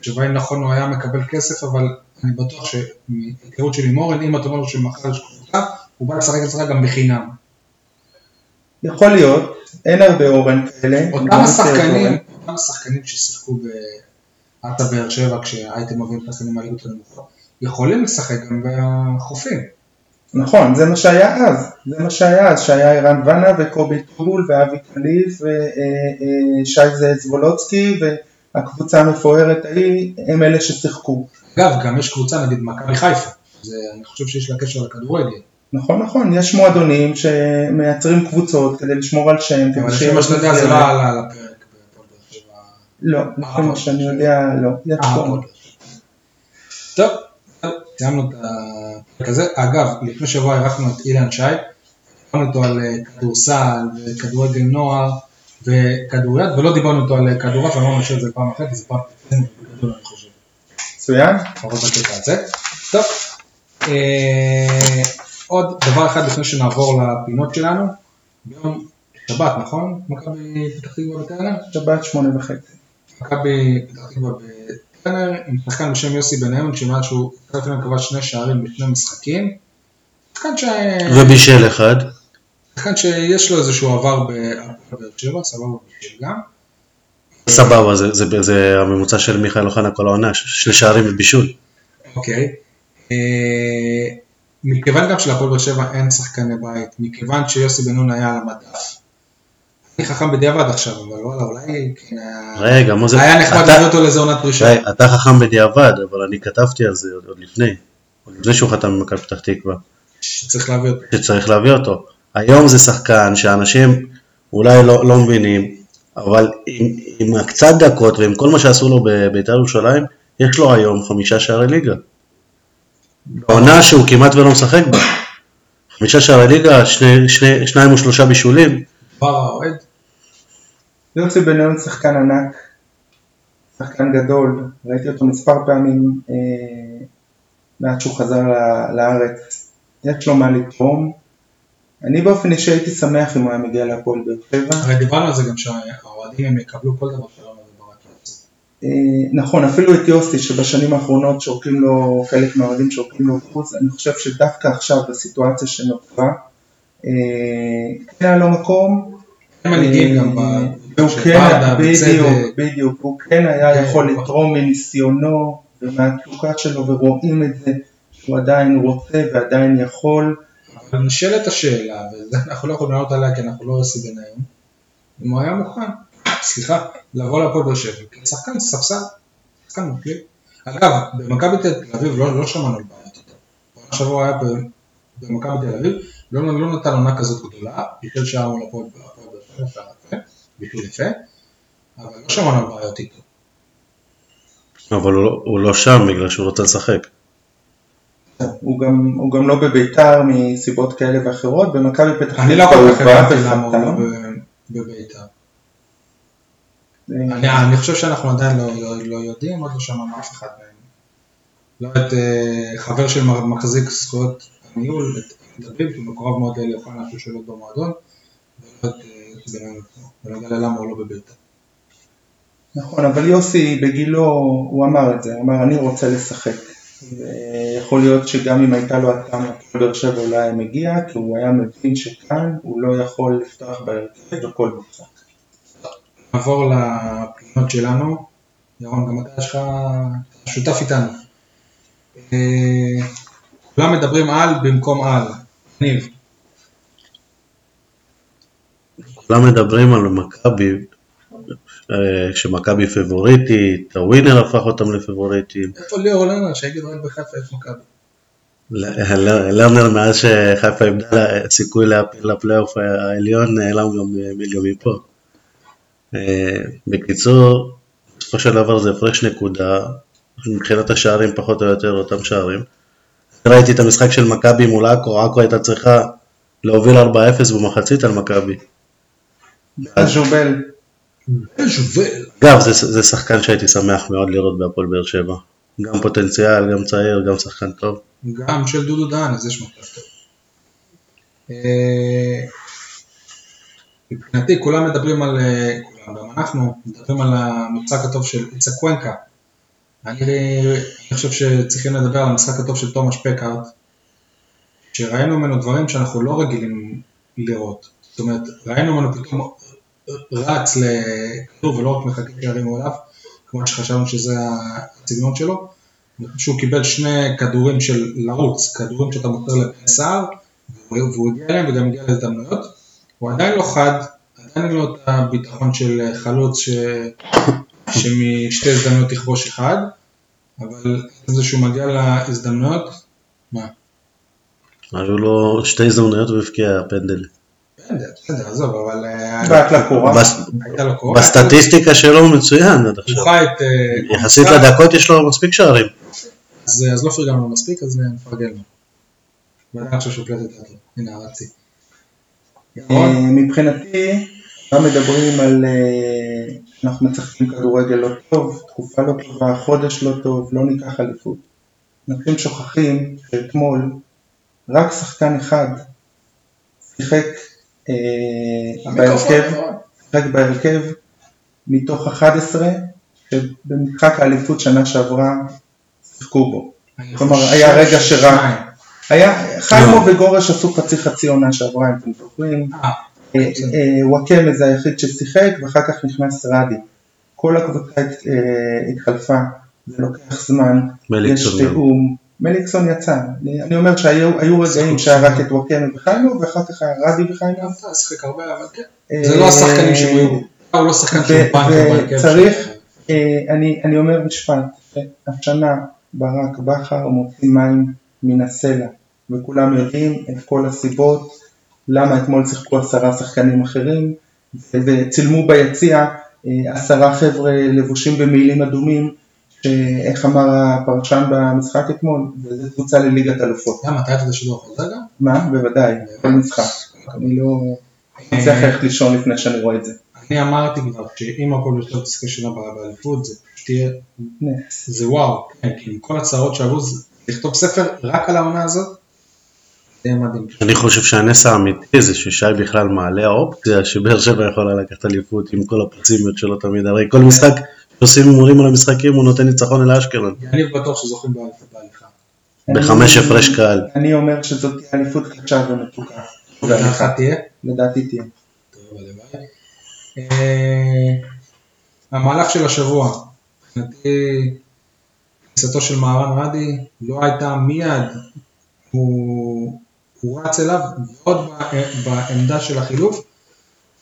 בשבעים נכון הוא היה מקבל כסף אבל אני בטוח שמהיכרות שלי עם אורן אם אתה אומר שמחר יש קבוצה הוא בא לשחק אצלך גם בחינם. יכול להיות, אין הרבה אורן כאלה. אותם את השחקנים. אותם השחקנים ששיחקו באתא באר שבע כשהייתם מביאים שחקנים מהליגות הנמוכות יכולים לשחק גם בחופים. נכון, זה מה שהיה אז, זה מה שהיה אז, שהיה ערן ואנה וקובי טובול ואבי קליף ושי זבולוצקי והקבוצה המפוארת ההיא, הם אלה ששיחקו. אגב גם יש קבוצה נגיד מכבי חיפה, זה, אני חושב שיש לה קשר לכדורגל. נכון, נכון, יש מועדונים שמייצרים קבוצות כדי לשמור על שם, אבל לפי מה שאתה יודע זה. לא עלה על הפרק. לא, לפי מה שאני יודע, לא. אה. טוב, סיימנו את הפרק הזה. אגב, לפני שבוע אירחנו את אילן שי, דיברנו איתו על אה, כדורסל וכדורגל נוער וכדוריד, ולא דיברנו איתו על אה, כדורעף, אמרנו נשאיר את זה פעם אחרת, כי זה פעם גדול אני חושב. מצוין. לפחות בקטע הזה. טוב, אה, עוד דבר אחד לפני שנעבור לפינות שלנו, ביום שבת, נכון? מכבי פתח תקווה בטרנר? שבת שמונה וחצי. מכבי פתח תקווה בטרנר עם שחקן בשם יוסי בניון, שמאז שהוא הצטרף אליהם כבש שני שערים בשני משחקים. שחקן, ש... ובישל אחד. שחקן שיש לו איזשהו עבר בהפועל באר שבע, סבבה בשביל גם. סבבה, זה- זה- זה הממוצע של מיכאל אוחנה כל העונה, שני שערים ובישול. אוקיי. אה, מכיוון גם שלהפועל באר שבע אין שחקני בית, מכיוון שיוסי בן נון היה על המדף. אני חכם בדיעבד עכשיו, אבל וואלה, אולי כן היה... רגע, מה זה? היה נחמד להביא אותו לאיזה עונת פרישה. אתה חכם בדיעבד, אבל אני כתבתי על זה עוד- לפני. עוד לפני שהוא חתם במכבי פתח תקווה. שצריך להביא אותו. שצריך להביא אותו. היום זה שחקן שאנשים אולי לא, לא מבינים, אבל עם, עם הקצת דקות ועם כל מה שעשו לו בבית"ר ירושלים, יש לו היום חמישה שערי ליגה. בעונה שהוא כמעט ולא משחק בה. חמישה שערי ליגה, שני, שני, שניים או שלושה בישולים. כבר האוהד, יוסי בניון שחקן ענק, שחקן גדול, ראיתי אותו מספר פעמים אה, מאז שהוא חזר לארץ, יש לו מה לתרום. אני באופן אישי הייתי שמח אם הוא היה מגיע להפועל באר שבע. הרי דיברנו על זה גם שהאוהדים הם יקבלו כל דבר לעשות. אה, נכון, אפילו את יוסי שבשנים האחרונות שורקים לו, חלק מהאוהדים שורקים לו חוץ, אני חושב שדווקא עכשיו בסיטואציה שנוצרה, אה, כן היה לו מקום, הם מנהיגים גם אה, ב... והוא כן, בדיוק. בדיוק, הוא כן היה כן, יכול נכון. לתרום מניסיונו ומהתשוקה שלו ורואים את זה שהוא עדיין רוצה ועדיין יכול, אבל נשאלת השאלה, ואנחנו לא יכולים לענות עליה כי אנחנו לא יוסי בניון, אם הוא היה מוכן, סליחה, לבוא להפועל באר שבע, כשחקן ספסל, שחקן מקליט. אגב, במכבי תל אביב לא, לא שמענו על בעיות איתו. בעונה שעברה היה במכבי תל אביב, לא, לא נתן עונה כזאת גדולה, ביטל שעה מול הפועל הפועל יפה, ביטוי יפה, אבל לא שמענו על בעיות איתו. אבל הוא לא- הוא לא שם בגלל שהוא רוצה לשחק. הוא גם, הוא גם לא בביתר מסיבות כאלה ואחרות, במכבי פתח אני לא כל הוא כך הבנתי למה הוא לא בבית"ר. אה, אני אני חושב שאנחנו עדיין לא- לא לא יודעים, עוד לא שמענו אף אחד מהם. לא את אה, חבר של מחזיק זכויות הניהול, את דוד, כי הוא מקורב מאוד לאלי אוחנה שהוא שולט במועדון, ולא את בנוגע ללמה הוא לא בבית"ר. נכון, אבל יוסי בגילו, הוא אמר את זה, הוא אמר אני רוצה לשחק. ויכול להיות שגם אם הייתה לו התאמה הפועל באר שבע אולי היה מגיע, כי הוא היה מבין שכאן הוא לא יכול לפתוח בהרכב בכל משחק. נעבור לפינות שלנו. ירון, גם אתה יש לך אתה שותף איתנו. אה, כולם מדברים על במקום על. ניב, כולם מדברים על מכבי, אה, שמכבי פבוריטית, הווינר הפך אותם לפבוריטים. איפה ליאור לרנר שיגיד רק בחיפה יש מכבי? לרנר מאז שחיפה איבדה סיכוי להפיל לפלייאוף העליון נעלם גם מ- גם מפה. אה, בקיצור, בסופו של דבר זה הפרש נקודה, מבחינת השערים פחות או יותר אותם שערים. ראיתי את המשחק של מכבי מול עכו, עכו הייתה צריכה להוביל 4-0 במחצית על מכבי. ז'ובל, ז'ובל. אגב, זה, זה שחקן שהייתי שמח מאוד לראות בהפועל באר שבע. גם פוטנציאל, גם צעיר, גם שחקן טוב. גם של דודו דהן, אז יש מצב טוב. אה, מבחינתי כולם מדברים על, אה, כולם, גם אנחנו מדברים על המשחק הטוב של איצה קוונקה. אני, אני חושב שצריכים לדבר על המשחק הטוב של תומש פקארט, שראינו ממנו דברים שאנחנו לא רגילים לראות. זאת אומרת, ראינו ממנו פתאום רץ לכדור ולא רק מחכה שירימו אליו, כמו שחשבנו שזה הסגנון שלו. שהוא קיבל שני כדורים של לרוץ, כדורים שאתה מותר לבן סער, והוא והוא הגיע אליהם וגם הגיע להזדמנויות. הוא עדיין לא חד, עדיין לו את הביטחון של חלוץ ש... שמשתי הזדמנויות יכבוש אחד, אבל זה שהוא מגיע להזדמנויות, מה? היו לו שתי הזדמנויות והבקיע פנדל. בסדר, עזוב, אבל אה. בסטטיסטיקה שלו הוא מצוין עד עכשיו. הוא חי את... אה, יחסית לדקות יש לו מספיק שערים. אז אז לא פרגנו לו מספיק, אז נפרגן לו. ועדיין עכשיו שהוא קלט את זה, הנה רצי. אה, ירון? מבחינתי, גם מדברים על אה, אנחנו משחקים כדורגל לא טוב, תקופה לא טובה, חודש לא טוב, לא ניקח אליפות. אנשים שוכחים שאתמול רק שחקן אחד שיחק אה, בהרכב, שיחק בהרכב מתוך 11 שבמשחק האליפות שנה שעברה שיחקו בו. כלומר, היה רגע ששניים. היה, חיימו וגורש עשו חצי חצי עונה שעברה אם אתם זוכרים, אה, אה, אה, וואקמה זה היחיד ששיחק ואחר כך נכנס רדי. כל הקבוצה הת- אה, התחלפה, זה לוקח זמן, יש. תיאום, מליקסון יצא, אני אומר שהיו היו רגעים שהיה רק את וואקמה וחיימו ואחר כך היה רדי וחיימו. גם אתה שיחק הרבה, אבל כן. אה, זה לא השחקנים שהם היו. הוא לא שחקן ו- פאנקר בהרכב. וצריך-. אה, אני, אני אומר משפט, השנה ברק בכר מוציא מים מן הסלע, וכולם יודעים את כל הסיבות למה אתמול שיחקו עשרה שחקנים אחרים, וצילמו ביציע אה, עשרה חבר'ה לבושים במעילים אדומים, שאיך אמר הפרשן במשחק אתמול, וזה קבוצה לליגת אלופות. למה, אתה את השידור החוזר גם? מה? בוודאי, כל משחק. אני לא מצליח ללכת לישון לפני שאני רואה את זה. אני אמרתי כבר שאם הפועל באר שבע תזכה שנה באליפות זה פשוט יהיה, נס. זה וואו, כן, כי עם כל הצהרות שעברו, זה- לכתוב ספר רק על העונה הזאת, זה יהיה מדהים. אני חושב שהנס האמיתי זה ששי בכלל מעלה האופציה שבאר שבע יכולה לקחת אליפות עם כל הפסימיות שלו תמיד, הרי כל משחק שעושים הימורים על המשחקים הוא נותן ניצחון אל אשקלון, אני בטוח שזוכים באליפות בהליכה. בחמש הפרש קהל. אני אומר שזאת תהיה אליפות קשה ומתוקה. לדעתך תהיה? לדעתי תהיה. טוב, הלוואי. אה, המהלך של השבוע, מבחינתי כניסתו של מהרן רדי לא הייתה מיד, הוא, רץ אליו ועוד ב- בעמדה של החילוף,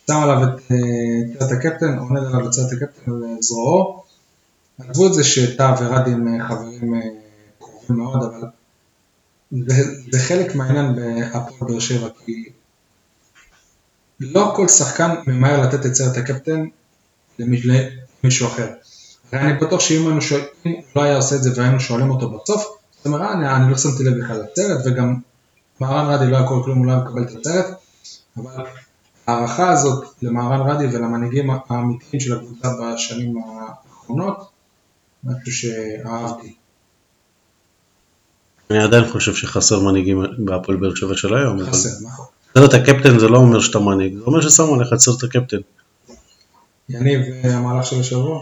שם עליו את אה, צלת הקפטן, עונד עליו את צלת הקפטן על זרועו. עזבו את זה שטאה ורדי הם אה, חברים אה, קרובים מאוד, אבל זה, חלק מהעניין בהפועל באר שבע, כי לא כל שחקן ממהר לתת את סרט הקפטן למיש- למישהו אחר. הרי אני בטוח שאם היינו שואל- אם הוא לא היה עושה את זה והיינו שואלים אותו בסוף, זאת אומרת, "אה, אני, אני לא שמתי לב בכלל לסרט, וגם מהרן רדי לא היה קורה כלום, הוא לא היה מקבל את הסרט, אבל ההערכה הזאת למהרן רדי ולמנהיגים האמיתיים של הקבוצה בשנים האחרונות, משהו שאהבתי. אני עדיין חושב שחסר מנהיגים בהפועל באר שבע של היום. אבל- חסר, נכון. סרט הקפטן זה לא אומר שאתה מנהיג, זה אומר ששמו עליך את סרט הקפטן. יניב, המהלך של השבוע?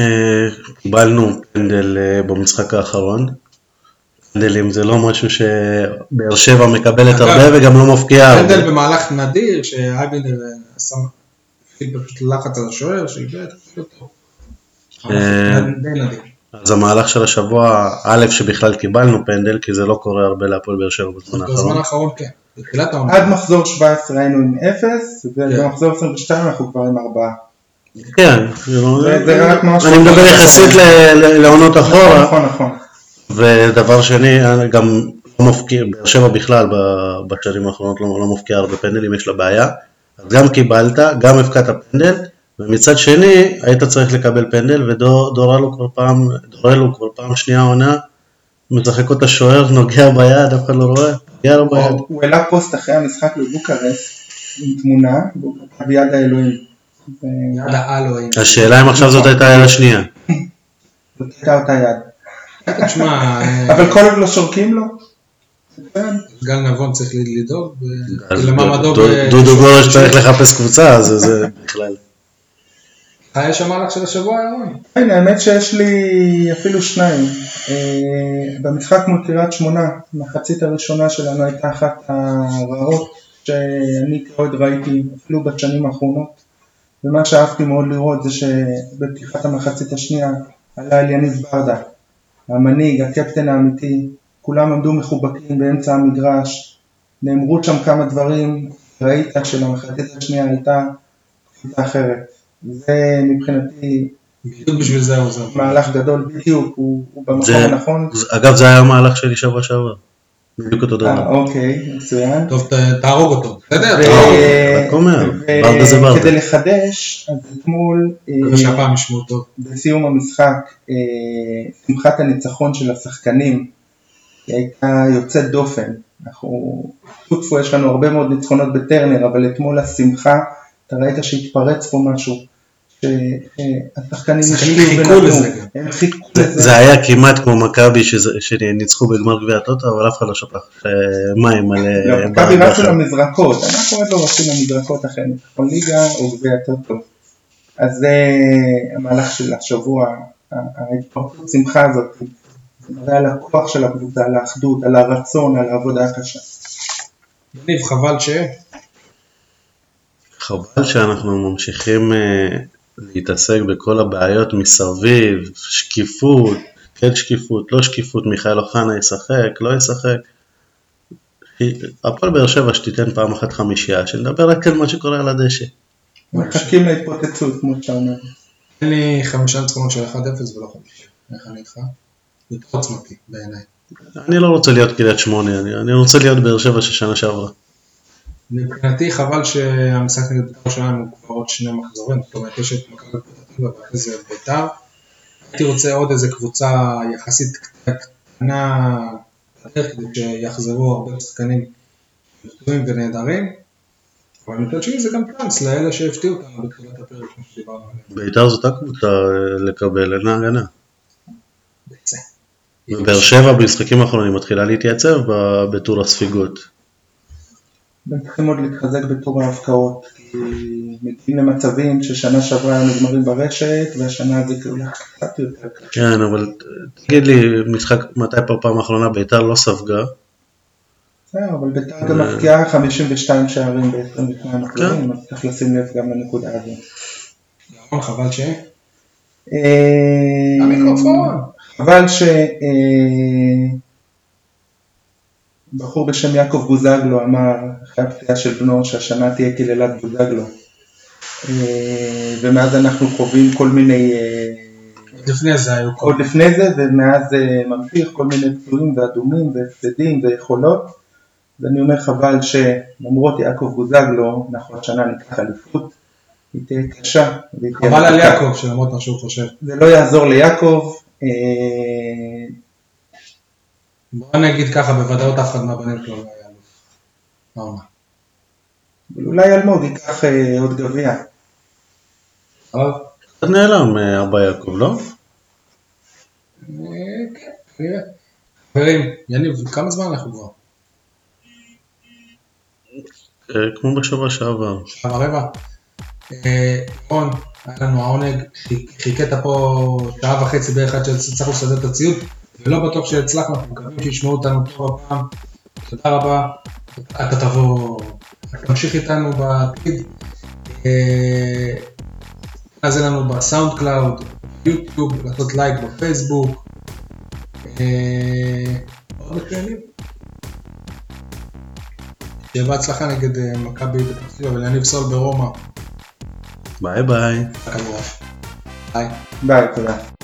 אה, קיבלנו פנדל אה, במשחק האחרון. פנדלים זה לא משהו שבאר שבע מקבלת אגב, הרבה וגם לא מפקיעה הרבה. פנדל במהלך נדיר, שאייבינדר אה, שם פשוט לחץ על השוער, שאיבד אותו. אה. אז המהלך של השבוע, א', שבכלל קיבלנו פנדל, כי זה לא קורה הרבה להפועל באר שבע בזמן בזמן האחרון. האחרון כן, בתחילת העונה. עד מחזור 17 היינו עם 0, כן. ובמחזור 22 אנחנו כבר עם 4. כן, זה- רק משהו- אני מדבר יחסית לעונות אחורה, נכון, נכון. ודבר שני, גם לא מפקיע, באר שבע בכלל בשנים האחרונות לא, לא מפקיע הרבה פנדלים, יש לה בעיה. אז גם קיבלת, גם הפקעת פנדל, ומצד שני, היית צריך לקבל פנדל, ודורלו כבר פעם, דורלו כבר פעם שנייה עונה, משחק אותה שוער, נוגע ביד, אף אחד לא רואה, נוגע לו ביד. הוא העלה פוסט אחרי המשחק בבוקרסט עם תמונה, ביד האלוהים. יד האלוהים. השאלה אם עכשיו זאת הייתה היד השנייה. זאת הייתה אותה יד. תשמע, אה, אבל כל עוד לא שורקים לו, כן. גל נבון צריך לדאוג למעמדו. דודו- ב- דודו גורש צריך לחפש קבוצה, אז זה בכלל. לך יש המהלך של השבוע, ירון? כן, האמת שיש לי אפילו שניים. אה, במשחק מול קריית שמונה, המחצית הראשונה שלנו הייתה אחת הרעות שאני כאוהד ראיתי אפילו בשנים האחרונות. ומה שאהבתי מאוד לראות זה שבפתיחת המחצית השנייה עלה אל יניב ברדה, המנהיג, הקפטן האמיתי, כולם עמדו מחובקים באמצע המגרש, נאמרו שם כמה דברים, ראית שלמחצית השנייה הייתה קבוצה אחרת. זה מבחינתי בדיוק בשביל זה הוא עוזר. מהלך גדול בדיוק, הוא, הוא במקום זה- הנכון. אגב, זה היה המהלך שלי שבוע שעבר. בדיוק אותו אה, דבר. אוקיי, מצוין. טוב, תהרוג אותו. בסדר, תהרוג אותו. רק אומר, ו- ברדה זה ברדה. כדי לחדש, אז אתמול, אה, מקווה שהפעם ישמעו טוב. בסיום המשחק, אה, שמחת הניצחון של השחקנים היא הייתה יוצאת דופן. אנחנו, טפו טפו, יש לנו הרבה מאוד ניצחונות בטרנר, אבל אתמול השמחה, אתה ראית שהתפרץ פה משהו, שהשחקנים חיכו לזה גם. הם חיכו זה- לזה. זה היה כמעט כמו מכבי שניצחו בגמר גביע הטוטו, אבל אף אחד לא שפך אה, מים על לא, אה, מכבי ברדה רצו. למזרקות, אנחנו עוד לא רצים למזרקות אחרי ניצחון ליגה או גביע הטוטו. אז זה המהלך של השבוע, ההתפרצות שמחה הזאת, זה מראה על הכוח של הקבוצה, על האחדות, על הרצון, על העבודה הקשה. יניב, חבל ש... חבל שאנחנו ממשיכים אה, להתעסק בכל הבעיות מסביב, שקיפות, כן שקיפות, לא שקיפות, מיכאל אוחנה ישחק, לא ישחק. הפועל באר שבע שתיתן פעם אחת חמישייה, שנדבר רק על מה שקורה על הדשא. מחכים להתפוצצות, כמו שאתה אומר. תן לי חמישה ניצחונות של 1-0 ולא חמישה. איך אני איתך? יותר עוצמתי בעיניי. אני לא רוצה להיות קריית שמונה, אני, אני רוצה להיות באר שבע של שנה שעברה. מבחינתי חבל שהמשחק נגד בית"ר שלנו הוא כבר עוד שני מחזורים, זאת אומרת יש את מכבי פתח תקווה ואחרי זה בית"ר. הייתי רוצה עוד איזה קבוצה יחסית קטנה, יותר כדי שיחזרו הרבה שחקנים טובים ונהדרים. אבל מצד שני זה גם צ'אנס לאלה שהפתיעו אותנו בתחילת הפרק, כמו שדיברנו עליהם. בית"ר זאת הקבוצה אה, לקבל, אין לה הגנה. ובאר שבע במשחקים האחרונים מתחילה להתייצב בטור הספיגות. הם צריכים עוד להתחזק בתור ההבקעות, כי מגיעים למצבים ששנה שעברה היו נגמרים ברשת, והשנה זה כאילו קצת יותר קשה. כן, אבל תגיד לי, משחק, מתי פה פעם האחרונה בית"ר לא ספגה? בסדר, אבל בית"ר גם מפקיעה 52 שערים ב-22 כן. מחזורים, אז צריך לשים לב גם לנקודה הזו. ירון, חבל ש... אה, המיקרופון. חבל ש... בחור בשם יעקב בוזגלו אמר אחרי הפציעה של בנו שהשנה תהיה קללת בוזגלו. אה, ומאז אנחנו חווים כל מיני, אה, לפני זה היו כל... עוד לפני זה ומאז אה, ממשיך כל מיני פצועים ואדומים והפסדים ויכולות אז אני אומר חבל שלמרות יעקב בוזגלו, אנחנו השנה ניקח אליפות, היא תהיה קשה. חבל על. יעקב, שלמרות מה שהוא חושב. זה לא יעזור ליעקב, בוא נגיד ככה, בוודאות אף אחד מהבנים שלו לא היה אלוף. העונה. אבל אולי אלמוג ייקח אה, עוד גביע. קצת נעלם אה, אבא יעקב, לא? אה, כן. חברים, יניב, כמה זמן אנחנו כבר? אה, כמו בשבוע שעבר. שעה ורבע. אה, רון, היה לנו העונג, חיכ- חיכית פה שעה וחצי בערך עד שהצלחנו לסדר את הציוד, ולא בטוח שהצלחנו, אנחנו מקווים שישמעו אותנו טוב הפעם. תודה רבה, אתה תבוא, אתה תמשיך איתנו בעתיד. אה, אז לנו ב SoundCloud, יוטיוב, לעשות לייק בפייסבוק. אה, עוד. שיהיה בהצלחה נגד אה, מכבי פתח תקווה וליניב סול ברומא. ביי. ביי. ביי, תודה.